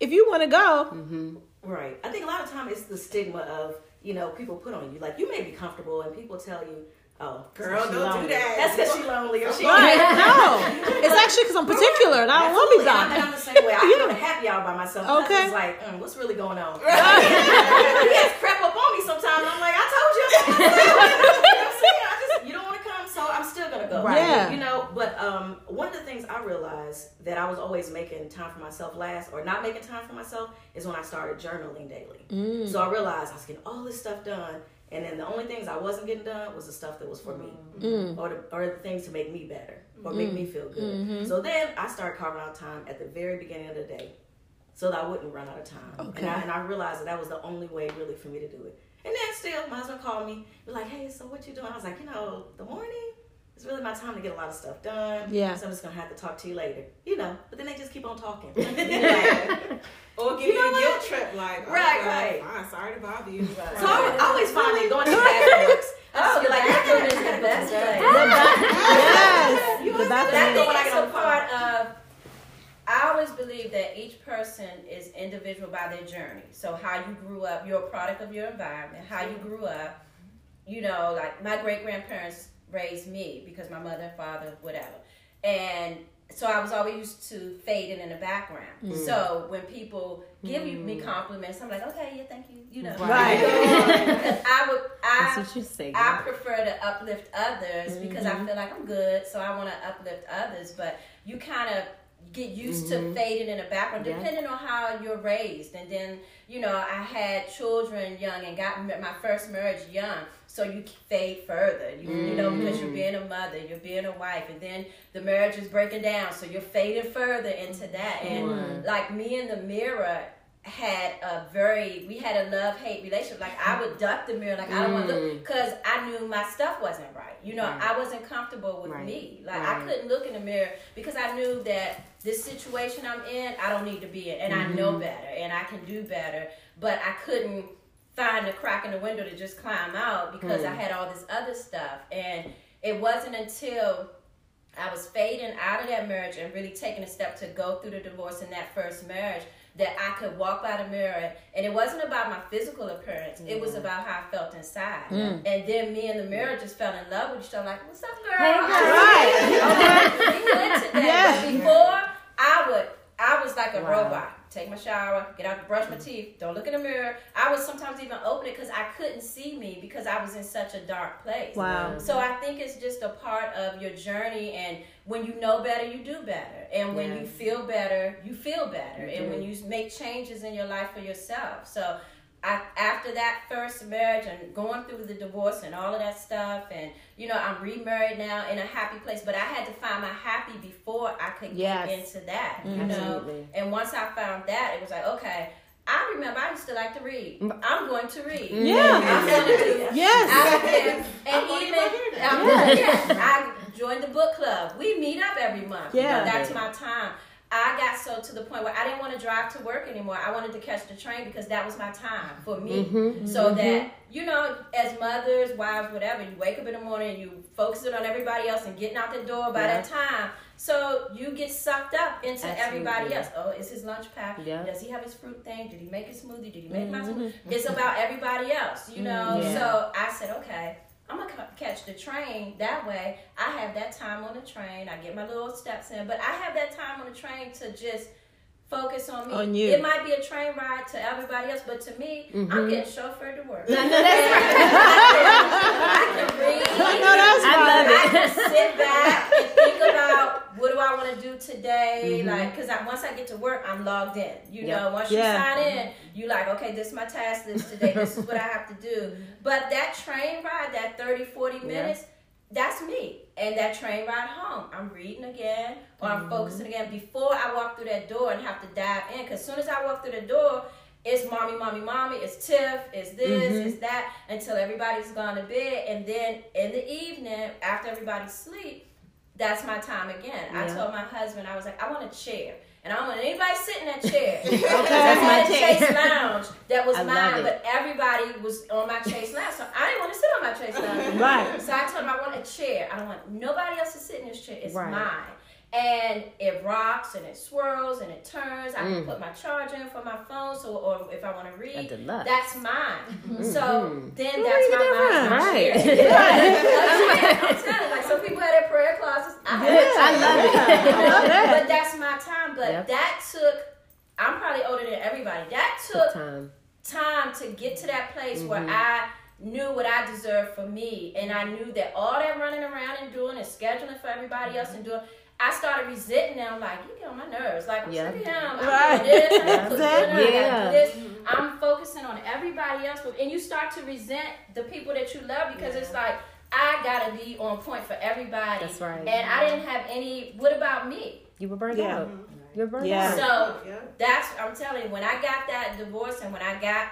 If you want to go, Mm-hmm. Right. I think a lot of time it's the stigma of you know people put on you. Like you may be comfortable, and people tell you, "Oh, Girl, don't do lonely. that. That's because she's lonely." Or she right? No, it's actually because I'm particular and I don't want to be Absolutely. And I'm the same way. I go to happy hour by myself. Okay. Okay. It's like, mm, what's really going on? he has crap up on me sometimes. I'm like, I told you. I'm by myself. you know what I'm saying? I just, you don't want to come, so I'm still gonna go. Right. Yeah. You know, but um, one of the things I realized that I was always making time for myself last, or not making time for myself, is when I started journaling daily. Mm. So I realized I was getting all this stuff done, and then the only things I wasn't getting done was the stuff that was for me, Mm. or the or the things to make me better or make me feel good. Mm-hmm. So then I started carving out time at the very beginning of the day, so that I wouldn't run out of time. Okay. And I, and I realized that that was the only way really for me to do it. And then still, my husband called me, was like, "Hey, so what you doing?" I was like, "You know, the morning." It's really my time to get a lot of stuff done. Yeah. So I'm just gonna have to talk to you later. You know, but then they just keep on talking. Or give You you, know a what? guilt trip, like, oh, Right, God, right. Fine, sorry to bother you. So I, I always find that going to the bathroom works. I just feel like bathroom is the best day. yes, You the always bathroom. That's I the think one I get a on part of. I always believe that each person is individual by their journey. So how you grew up, you're a product of your environment. How you grew up, you know, like my great grandparents raised me because my mother and father, whatever, and so I was always used to fading in the background. Mm. So when people give you me compliments, I'm like, okay, yeah, thank you, you know, Right. I would, I That's what you say. I prefer to uplift others because I feel like I'm good, so I want to uplift others. But you kind of get used to mm-hmm. fading in the background, Yeah. depending on how you're raised. And then, you know, I had children young and got my first marriage young, so you fade further. You, you know, because you're mm. being a mother, you're being a wife, and then the marriage is breaking down, so you're fading further into that. And like me in the mirror had a very we had a love hate relationship like i would duck the mirror like i don't want to look mm. because i knew my stuff wasn't right you know Right. i wasn't comfortable with Right. me like i couldn't look in the mirror because i knew that this situation i'm in i don't need to be in and i know mm-hmm. better and i can do better but i couldn't find a crack in the window to just climb out because i hmm. had all this other stuff and it wasn't until I was fading out of that marriage and really taking a step to go through the divorce in that first marriage that I could walk by the mirror and it wasn't about my physical appearance. It was mm. about how I felt inside. Mm. And then me and the mirror just fell in love with each other like, What's up, girl? Hey, girl. Right. we good today. Yeah. But before I would I was like a Wow. robot. Take my shower, get out, brush my teeth, don't look in the mirror. I would sometimes even open it because I couldn't see me because I was in such a dark place. Wow. So I think it's just a part of your journey, and when you know better, you do better, and when you feel better, you feel better, and when you make changes in your life for yourself. So. I, after that first marriage and going through the divorce and all of that stuff, and you know, I'm remarried now in a happy place, but I had to find my happy before I could Yes. get into that, you Absolutely. know. And once I found that, it was like, okay, I remember I used to like to read. Mm. I'm going to read. Yeah. I'm going to do Yes. I don't. And I'm even go hear that. I'm- yeah, I joined the book club. We meet up every month. You know, Yeah. that's my time. I got so to the point where I didn't want to drive to work anymore. I wanted to catch the train because that was my time for me. Mm-hmm. mm-hmm. So that you know, as mothers, wives, whatever, you wake up in the morning and you focus it on everybody else and getting out the door by that time. So you get sucked up into everybody else. Oh, is his lunch packed? Yeah. Does he have his fruit thing? Did he make his smoothie? Did he make my mm-hmm. smoothie? It's about everybody else, you mm-hmm. know. Yeah. So I said, okay, I'm gonna catch the train. That way, I have that time on the train. I get my little steps in, but I have that time on the train to just focus on me. On you. It might be a train ride to everybody else, but to me, I'm getting chauffeured to work. I know that's I can read. No, that's I love right. I can sit back and think about what do I want to do today. Mm-hmm. Like, because I, once I get to work, I'm logged in. You Yeah. know, once Yeah. you sign in, you like, okay, this is my task list today. This is what I have to do. But that train ride, that 30, 40 minutes, that's me. And that train ride home, I'm reading again or Mm-hmm. I'm focusing again before I walk through that door and have to dive in. Because as soon as I walk through the door, it's mommy, mommy, mommy, it's Tiff, it's this, Mm-hmm. it's that, until everybody's gone to bed. And then in the evening, after everybody sleep, that's my time again. I told my husband, I was like, I want a chair. And I don't want anybody sitting in that chair. okay. That's my had a chair. Chaise Lounge that was I mine, but everybody was on my Chaise Lounge. So I didn't want to sit on my Chaise Lounge. Right. So I told him I want a chair. I don't want nobody else to sit in this chair. It's Right. mine. And it rocks and it swirls and it turns. I can Mm. put my charger in for my phone, so or if I want to read, that's mine. So Mhm. then that's my mind. right. I'm telling like some people have their prayer closets. I Yeah. I love it. I love that. but that's my time. But Yep. that took. I'm probably older than everybody. That took Time. time to get to that place where Mhm. I knew what I deserved for me, and I knew that all that running around and doing and scheduling for everybody else and doing. I started resenting them, like you get on my nerves. Like I'm Yeah. sick of him. I'm Right. doing this. I gotta cook Exactly. dinner, I Yeah. gotta do this. I'm focusing on everybody else, and you start to resent the people that you love because it's like I gotta be on point for everybody. That's right. And I didn't have any. What about me? You were burned Yeah. out. Mm-hmm. You were burned Yeah. out. So Yeah. that's I'm telling you, when I got that divorce and when I got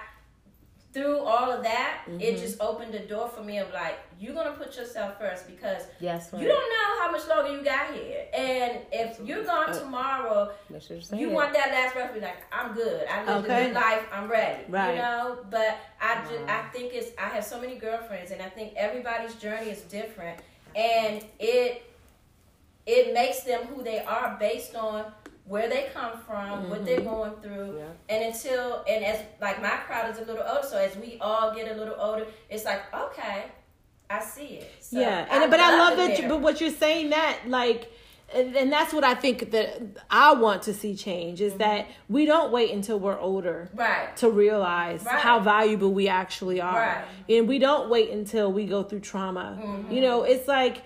through all of that, it Mhm. just opened the door for me of like, you're gonna put yourself first because Yes, right. you don't know how much longer you got here. And if you're gone tomorrow, you're you want that last breath, be like, I'm good. I lived a good life. I'm ready. Right. You know. But I just I think it's I have so many girlfriends, and I think everybody's journey is different, and it it makes them who they are based on where they come from, what they're going through, Yeah. and until and as like my crowd is a little older, so as we all get a little older, it's like okay, I see it. So yeah, and but I love that. You, but what you're saying that like. And, and that's what I think that I want to see change is that we don't wait until we're older right. to realize Right. how valuable we actually are. Right. And we don't wait until we go through trauma. Mm-hmm. You know, it's like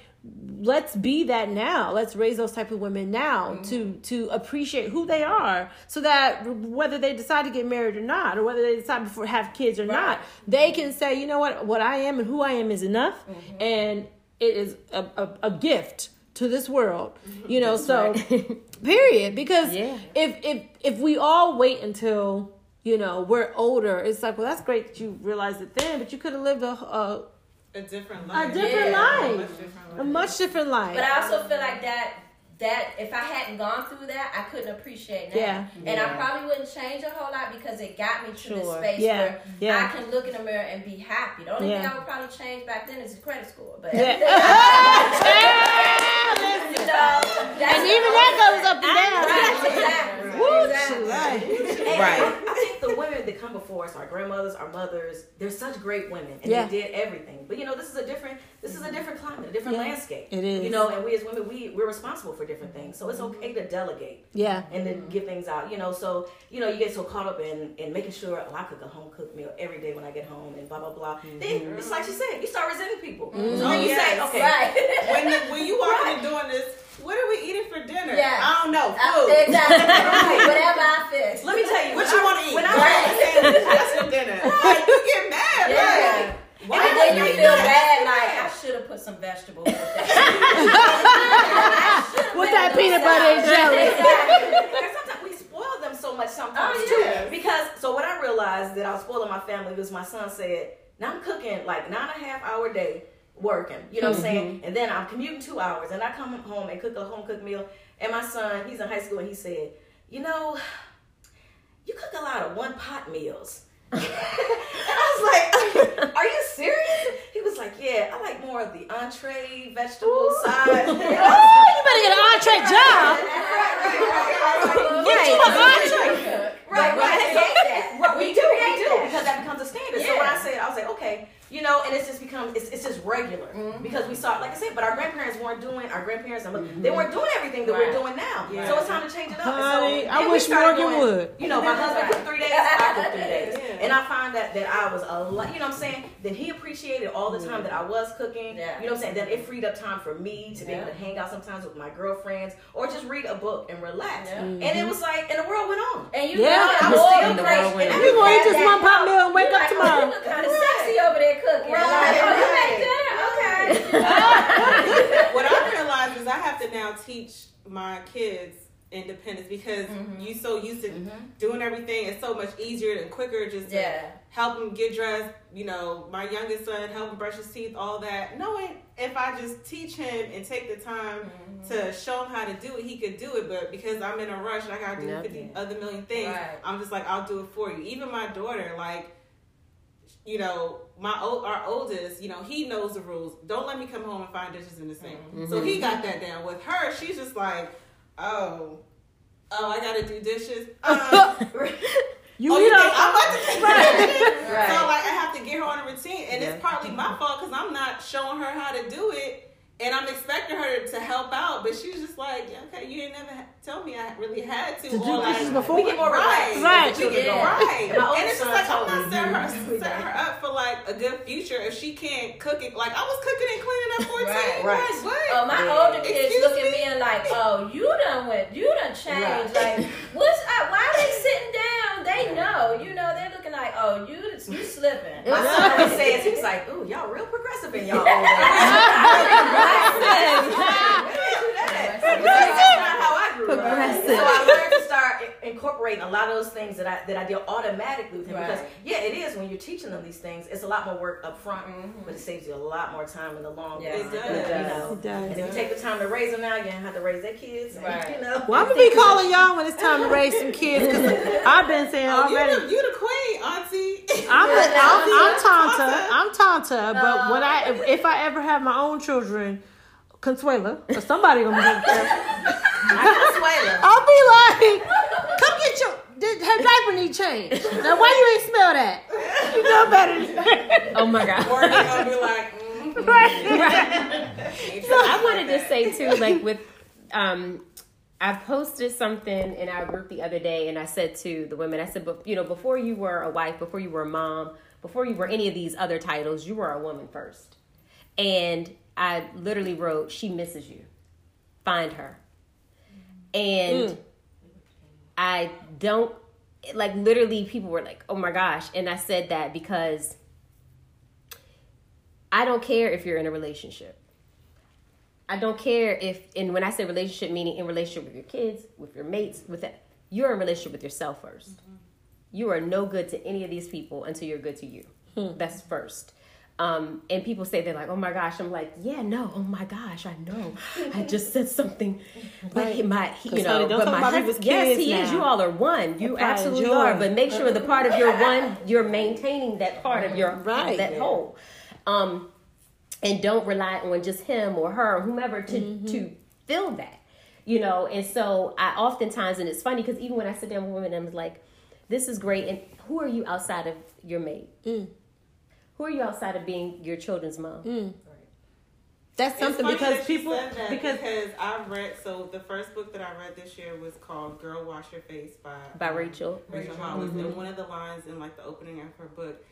let's be that now. Let's raise those type of women now Mm-hmm. to to appreciate who they are so that whether they decide to get married or not or whether they decide before have kids or not, they can say, "You know what? What I am and who I am is enough." Mm-hmm. And it is a, a, a gift to this world. You know, so period because Yeah. if if if we all wait until you know we're older it's like well that's great that you realized it then but you could have lived a, a A different life. a different Yeah. A life much different a much different life But I also feel like that that if I hadn't gone through that, I couldn't appreciate that. Yeah. And I probably wouldn't change a whole lot because it got me to this space Yeah. where Yeah. I can look in the mirror and be happy. The only Yeah. thing I would probably change back then is the credit score. But Yeah. you know, that's and even that goes up and down Right, exactly. Woo, exactly. right. And Right. I think the women that come before us, our grandmothers, our mothers, they're such great women, and Yeah. they did everything. But you know, this is a different, this is a different climate, a different Yeah. landscape. It is. You know, and we as women, we we're responsible for different things. So it's okay to delegate yeah and then give things out. You know, so you know, you get so caught up in in making sure oh, I cook a home cooked meal every day when I get home, and blah blah blah. Then mm-hmm. it's like you said, you start resenting people. Mm-hmm. So then you say, Yes. okay, Right. when you, when you walk in doing this, what are we eating for dinner? Yeah. I don't know. Uh, Food. exactly. Whatever I fix. let me tell you What you want to eat? When I Right. Sandwich, That's for dinner. Like, you get mad. Yeah. Like, why and then you would feel bad, like I should have put some vegetables with that. with that peanut butter and jelly Exactly. Sometimes we spoil them so much sometimes Oh, too. Because so what I realized that I was spoiling my family was my son said, now I'm cooking like nine and a half hour day working. You know what I'm saying? Mm-hmm. And then I'm commuting two hours and I come home and cook a home cooked meal. And my son, he's in high school and he said, you know, you cook a lot of one pot meals. and I was like, Are you serious? He was like, Yeah, I like more of the entree, vegetable side. oh you better get an entree job Get you an entree. Right, right. We do, we do, because that becomes a standard. So when I said, I was like, okay, you know, and it's just become, it's, it's just regular mm-hmm. because we saw, like I said, but our grandparents weren't doing, our grandparents, and they mm-hmm. weren't doing everything that we're doing now. Yeah. So it's time to change it up. Honey, so, I wish Morgan doing- would. You know, my husband cooked three days, I cooked three days, Yeah. and I find that that I was a lot. You know what I'm saying? That he appreciated all the time mm-hmm. that I was cooking. Yeah. You know what I'm saying? That it freed up time for me to be able to hang out sometimes with my girlfriends or just read a book and relax. And it was like, and the world went on. And you Yeah. know, I'm still great. And You gonna eat this one pot meal and wake up tomorrow. Oh, you look kind of sexy over there cooking. Right, Like, oh, you right. make dinner? Okay. what I realized is I have to now teach my kids independence because Mhm. you so used to Mhm. doing everything. It's so much easier and quicker just to Yeah. help them get dressed. You know, my youngest son help him brush his teeth, all that. Knowing if I just teach him and take the time to show him how to do it, he could do it. But because I'm in a rush and I gotta do Yeah. 50 other million things, Right. I'm just like, I'll do it for you. Even my daughter, like, you know, my old, our oldest, you know, he knows the rules. Don't let me come home and find dishes in the sink. So he got that down. With her, she's just like, oh, oh, I gotta do dishes. Um, You oh, eat you think. I'm about to take dishes? Right. So like I have to get her on a routine, and Yeah. it's partly my fault because I'm not showing her how to do it. And I'm expecting her to help out, but she's just like, yeah, okay, you didn't never tell me I really had to. To do or like, before? We get more Right. relaxed. Right. as the children Yeah. Right. And And it's just like, I'm not me, setting her, setting her up for like a good future if she can't cook it. Like, I was cooking and cleaning at 14. Right. Right. Like, what? Oh, my Yeah. older kids Excuse look at me? me and like, oh, you done went, you done changed. Right. Like, what's up? Why are they sitting down? They know, you know, they're looking like, oh, you, you slipping. My son always says, he's like, ooh, y'all real progressive in y'all. That's not how I grew up. Progressive. So I learned to start incorporating a lot of those things that I that I did automatically with him because yeah, it is when you're teaching them these things. It's a lot more work up front, mm-hmm. but it saves you a lot more time in the long Yeah, run. it does. You know. It does. And if you take the time to raise them now, you're gonna have to raise their kids. and, Right. You know. Well, I'm gonna be calling y'all when it's time to raise some kids because I've been saying Oh, you, already. the, you the queen, auntie. I'm, the, I'm, I'm Tanta. Tanta. I'm Tanta. But oh. when I, if I ever have my own children, Consuela or somebody gonna be taking care. Consuela. I'll be like, come get your. Did her diaper need change? Now why you ain't smell that? You know better. Than that. Oh my god. Or they gonna be like, mm, So I wanted to say too, like with um I posted something in our group the other day and I said to the women, I said, but you know, before you were a wife, before you were a mom, before you were any of these other titles, you were a woman first. And I literally wrote, She misses you. Find her. And mm. I don't like literally people were like, oh my gosh. And I said that because I don't care if you're in a relationship. I don't care if, and when I say relationship, meaning in relationship with your kids, with your mates, with that, you're in relationship with yourself 1st mm-hmm. You are no good to any of these people until you're good to you. Hmm. That's first. Um, and people say they're like, oh my gosh. I'm like, yeah, no, oh my gosh, I know. I just said something, but he, my, he, you know, but my husband, yes, he is. You all are one. You absolutely are. But make sure the part of your one, you're maintaining that part of your Right. that whole. Um, and don't rely on just him or her or whomever to Mm-hmm. to fill that you know and so i oftentimes and it's funny because even when i sit down with women i'm like this is great and who are you outside of your mate Mm. Who are you outside of being your children's mom That's It's something funny because that people said that because because I read so the first book that I read this year was called "Girl Wash Your Face" by by um, rachel Rachel Hollis, and one of the lines in like the opening of her book,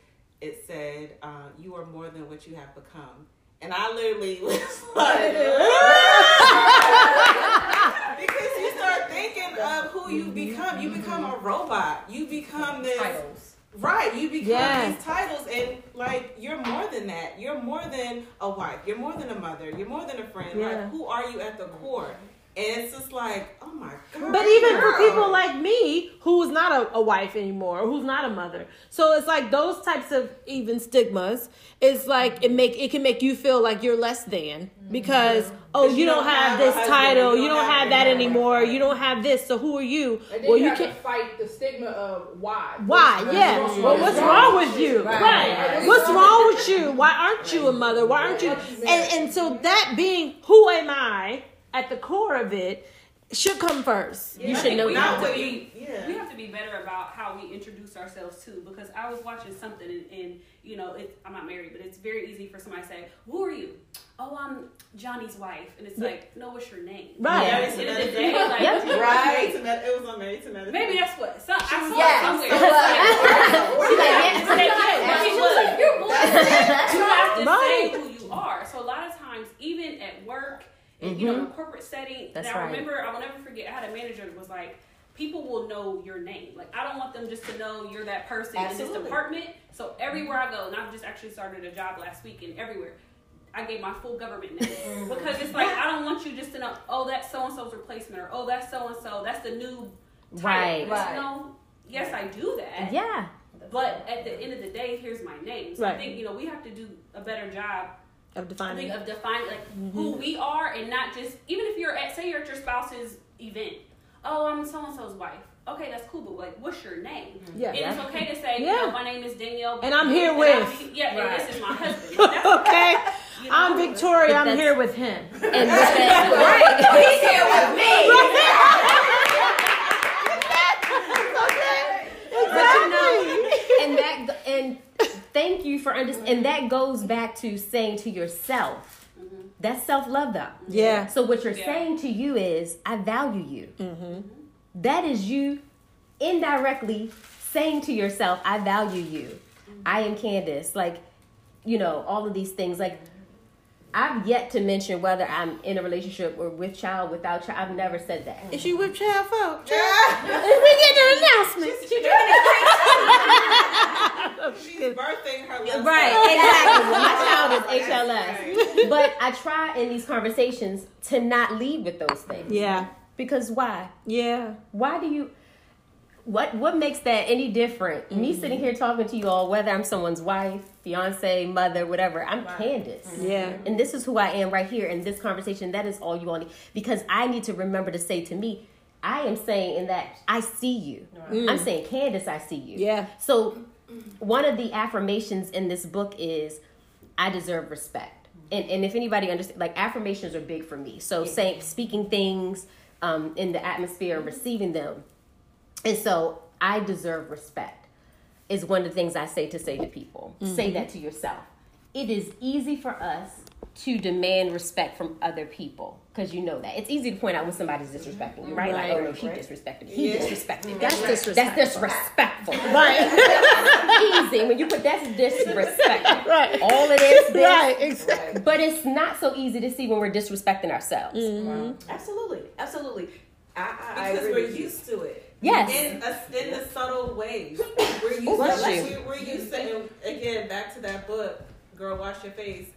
it said, uh, "You are more than what you have become," and I literally was like, because you start thinking of who you become. You become a robot. You become this. Titles. Right, you become Yes. these titles, and like you're more than that. You're more than a wife. You're more than a mother. You're more than a friend. Yeah. Like, who are you at the core? And it's just like, oh my god. But even for people like me, who's not a, a wife anymore, or who's not a mother, so it's like those types of even stigmas. It's like it make it can make you feel like you're less than because mm-hmm. oh Because you, don't, have, a this husband, title, you don't have, that anymore, you don't have this. So who are you? And then Well, you, you can't. fight the stigma of why. Why? What's Yeah. wrong- Well, what's wrong with you? Right. Right. What's wrong with you? Why aren't you a mother? Why aren't you? And and so that being who am I at the core of it should come first. you should know we that. have to be you- yeah. we have to be better about how we introduce ourselves too because I was watching something and, and you know it, I'm not married but it's very easy for somebody to say who are you oh I'm Johnny's wife and it's like no what's your name Right. yeah, at the end of the day like Yep. Right. To Med- It was on Married to Medicine. maybe that's what some, I saw Yes. it somewhere She's like, yeah. It's like, yeah, She she was was. like, you're black. you have to Right. say who you are. So a lot of times, even at work, and, you know, in a corporate setting, Mm-hmm. That's and I right. remember, I will never forget. I had a manager that was like, people will know your name. Like I don't want them just to know you're that person in this department. So everywhere I go, and I've just actually started a job last week, and everywhere. I gave my full government name because it's like I don't want you just to know. Oh, that's so and so's replacement, or oh, that's so and so. That's the new title. Right. It's, Right. No, yes, I do that. Yeah. But at the end of the day, here's my name. So Right. I think you know we have to do a better job Of I defining. think of defining like mm-hmm. who we are and not just even if you're at say you're at your spouse's event. Oh, I'm so and so's wife. Okay, that's cool, but like, what's your name? Mm-hmm. Yeah. And it's okay to say, you Yeah. know, my name is Danielle, And I'm here I'm with- yeah, Right. and this is my husband. That's okay. you know? I'm Victoria. I'm here with him. And with that, right. He's here with me. But you know, and that and thank you for understanding. And that goes back to saying to yourself, mm-hmm. that's self love, though. Yeah. So what you're Yeah. saying to you is, I value you. Mm-hmm. Mm-hmm. That is you indirectly saying to yourself, I value you. I am Candice. Like, you know, all of these things. Like, I've yet to mention whether I'm in a relationship or with child, without child. I've never said that. Is she with child folk? we getting an announcement. She's birthing her love Right, spell. exactly. My child is HLS. But I try in these conversations to not lead with those things. Yeah. Because why? Yeah. Why do you what what makes that any different? Me mm-hmm. sitting here talking to you all, whether I'm someone's wife, fiance, mother, whatever, I'm Candice. Mm-hmm. Yeah. And this is who I am right here in this conversation. That is all you all need. Because I need to remember to say to me, I am saying in that I see you. I'm mm. saying, Candice, I see you. Yeah. So one of the affirmations in this book is I deserve respect. Mm-hmm. And, and if anybody understands, like affirmations are big for me. So saying, speaking things um, in the atmosphere, and receiving them. And so I deserve respect is one of the things I say to say to people. Say mm-hmm. that to yourself. It is easy for us to demand respect from other people because you know that. It's easy to point out when somebody's disrespecting you, right? Like, oh no, she disrespected me. He disrespected me. That's disrespectful. That's disrespectful. disrespectful. Right. easy when you put that's disrespectful. Right. All it is, this. right. Exactly. But it's not so easy to see when we're disrespecting ourselves. Mm-hmm. Absolutely, absolutely. I, I, I Because agree we're with you. used to it. Yes. In, a, in the subtle ways. We're used to you. we're, we're used to again back to that book, Girl Wash Your Face.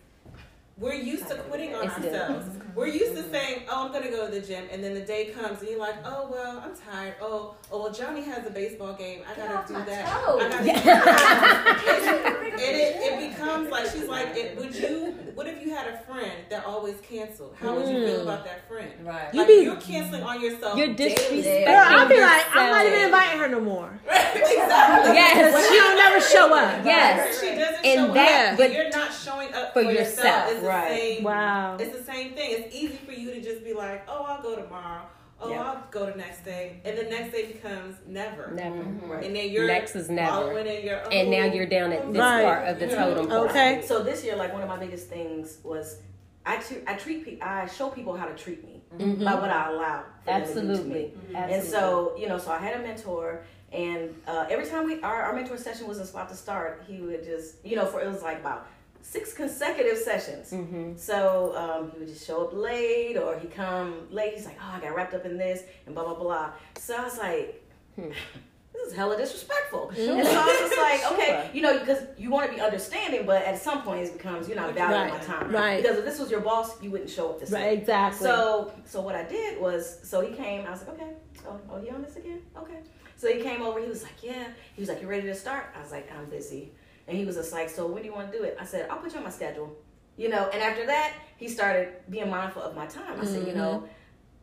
We're used to quitting on ourselves. Mm-hmm. We're used to mm-hmm. saying, "Oh, I'm gonna go to the gym," and then the day comes, and you're like, "Oh well, I'm tired. Oh, oh well, Johnny has a baseball game. I gotta do that. I gotta do that." and it, it becomes like she's like, it, "Would you? What if you had a friend that always canceled? How would you feel mm. about that friend? Right. You Like, be- you're canceling on yourself. You're daily. disrespecting Girl, I'll be like, I'm not even inviting her no more. exactly. Yes. She don't never show up. Yes. She doesn't And show that- up. but- you're not showing up for for, yourself. Yourself. It's the Right. same. Wow. It's the same thing. It's easy for you to just be like, oh, I'll go tomorrow. Oh, Yeah. I'll go the next day, and the next day becomes never. Never. Right. And then you're Next is never. following in your And now you're down at this Right. part of the totem pole. Okay. So this year, like one of my biggest things was I treat I treat people I show people how to treat me Mhm. by what I allow. For them to to me. Absolutely. And Absolutely. so you know, so I had a mentor, and uh, every time we our, our mentor session was about to start, he would just you know for it was like about six consecutive sessions. Mhm. So um, he would just show up late, or he come late. He's like, "Oh, I got wrapped up in this," and blah blah blah. So I was like, "This is hella disrespectful." And so I was just like, "Okay, you know, because you want to be understanding, but at some point it becomes you're not valuing my time, right. Because if this was your boss, you wouldn't show up this Right. Exactly. So, so what I did was, so he came. I was like, okay, oh, oh, you on this again? Okay. So he came over. He was like, yeah. He was like, you ready to start? I was like, I'm busy. And he was just like, so when do you want to do it? I said, I'll put you on my schedule. You know. And after that, he started being mindful of my time. I said, you know, mm-hmm.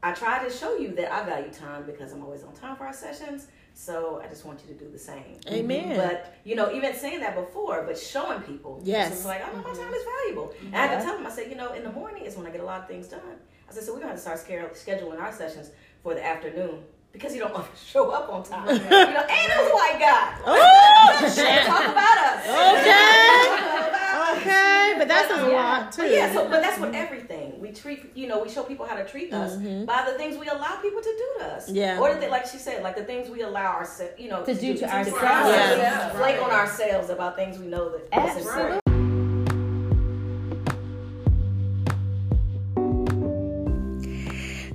I try to show you that I value time because I'm always on time for our sessions. So I just want you to do the same. Amen. But you know, even saying that before, but showing people, Yes. it's like, oh, my mm-hmm. time is valuable. And I had to tell them, I said, you know, in the morning is when I get a lot of things done. I said, so we're gonna have to start scheduling our sessions for the afternoon because you don't want to show up on time. you know, and it was a white guy. oh, Talk about us. Okay. okay, but that's a lot too. But yeah, so but that's what everything we treat. You know, we show people how to treat us by the things we allow people to do to us. Mm-hmm. Yeah. Or the, thi- like she said, like the things we allow ourselves, you know, To do to ourselves. Yeah. Flake on ourselves about things we know that. Absolutely.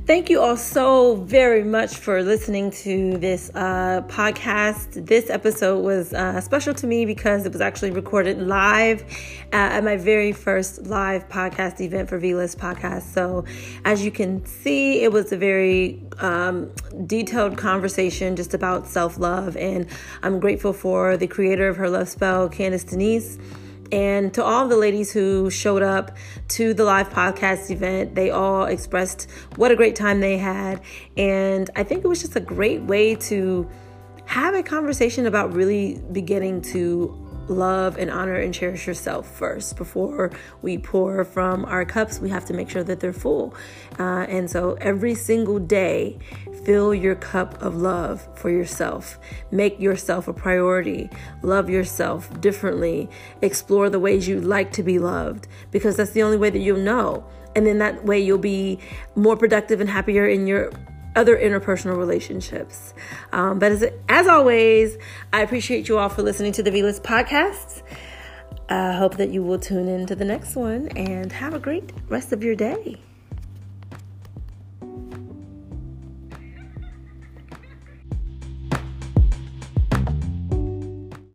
Thank you all so very much for listening to this uh, podcast. This episode was uh, special to me because it was actually recorded live at my very first live podcast event for V-List Podcast. So, as you can see, it was a very um, detailed conversation just about self love, and I'm grateful for the creator of Her Love Spell, Candice Denise. And to all the ladies who showed up to the live podcast event, they all expressed what a great time they had. And I think it was just a great way to have a conversation about really beginning to love and honor and cherish yourself first before we pour from our cups we have to make sure that they're full uh, and so every single day fill your cup of love for yourself make yourself a priority love yourself differently explore the ways you like to be loved because that's the only way that you'll know and then that way you'll be more productive and happier in your other interpersonal relationships. Um, but as, as always, I appreciate you all for listening to the V-List podcast. I hope that you will tune in to the next one and have a great rest of your day.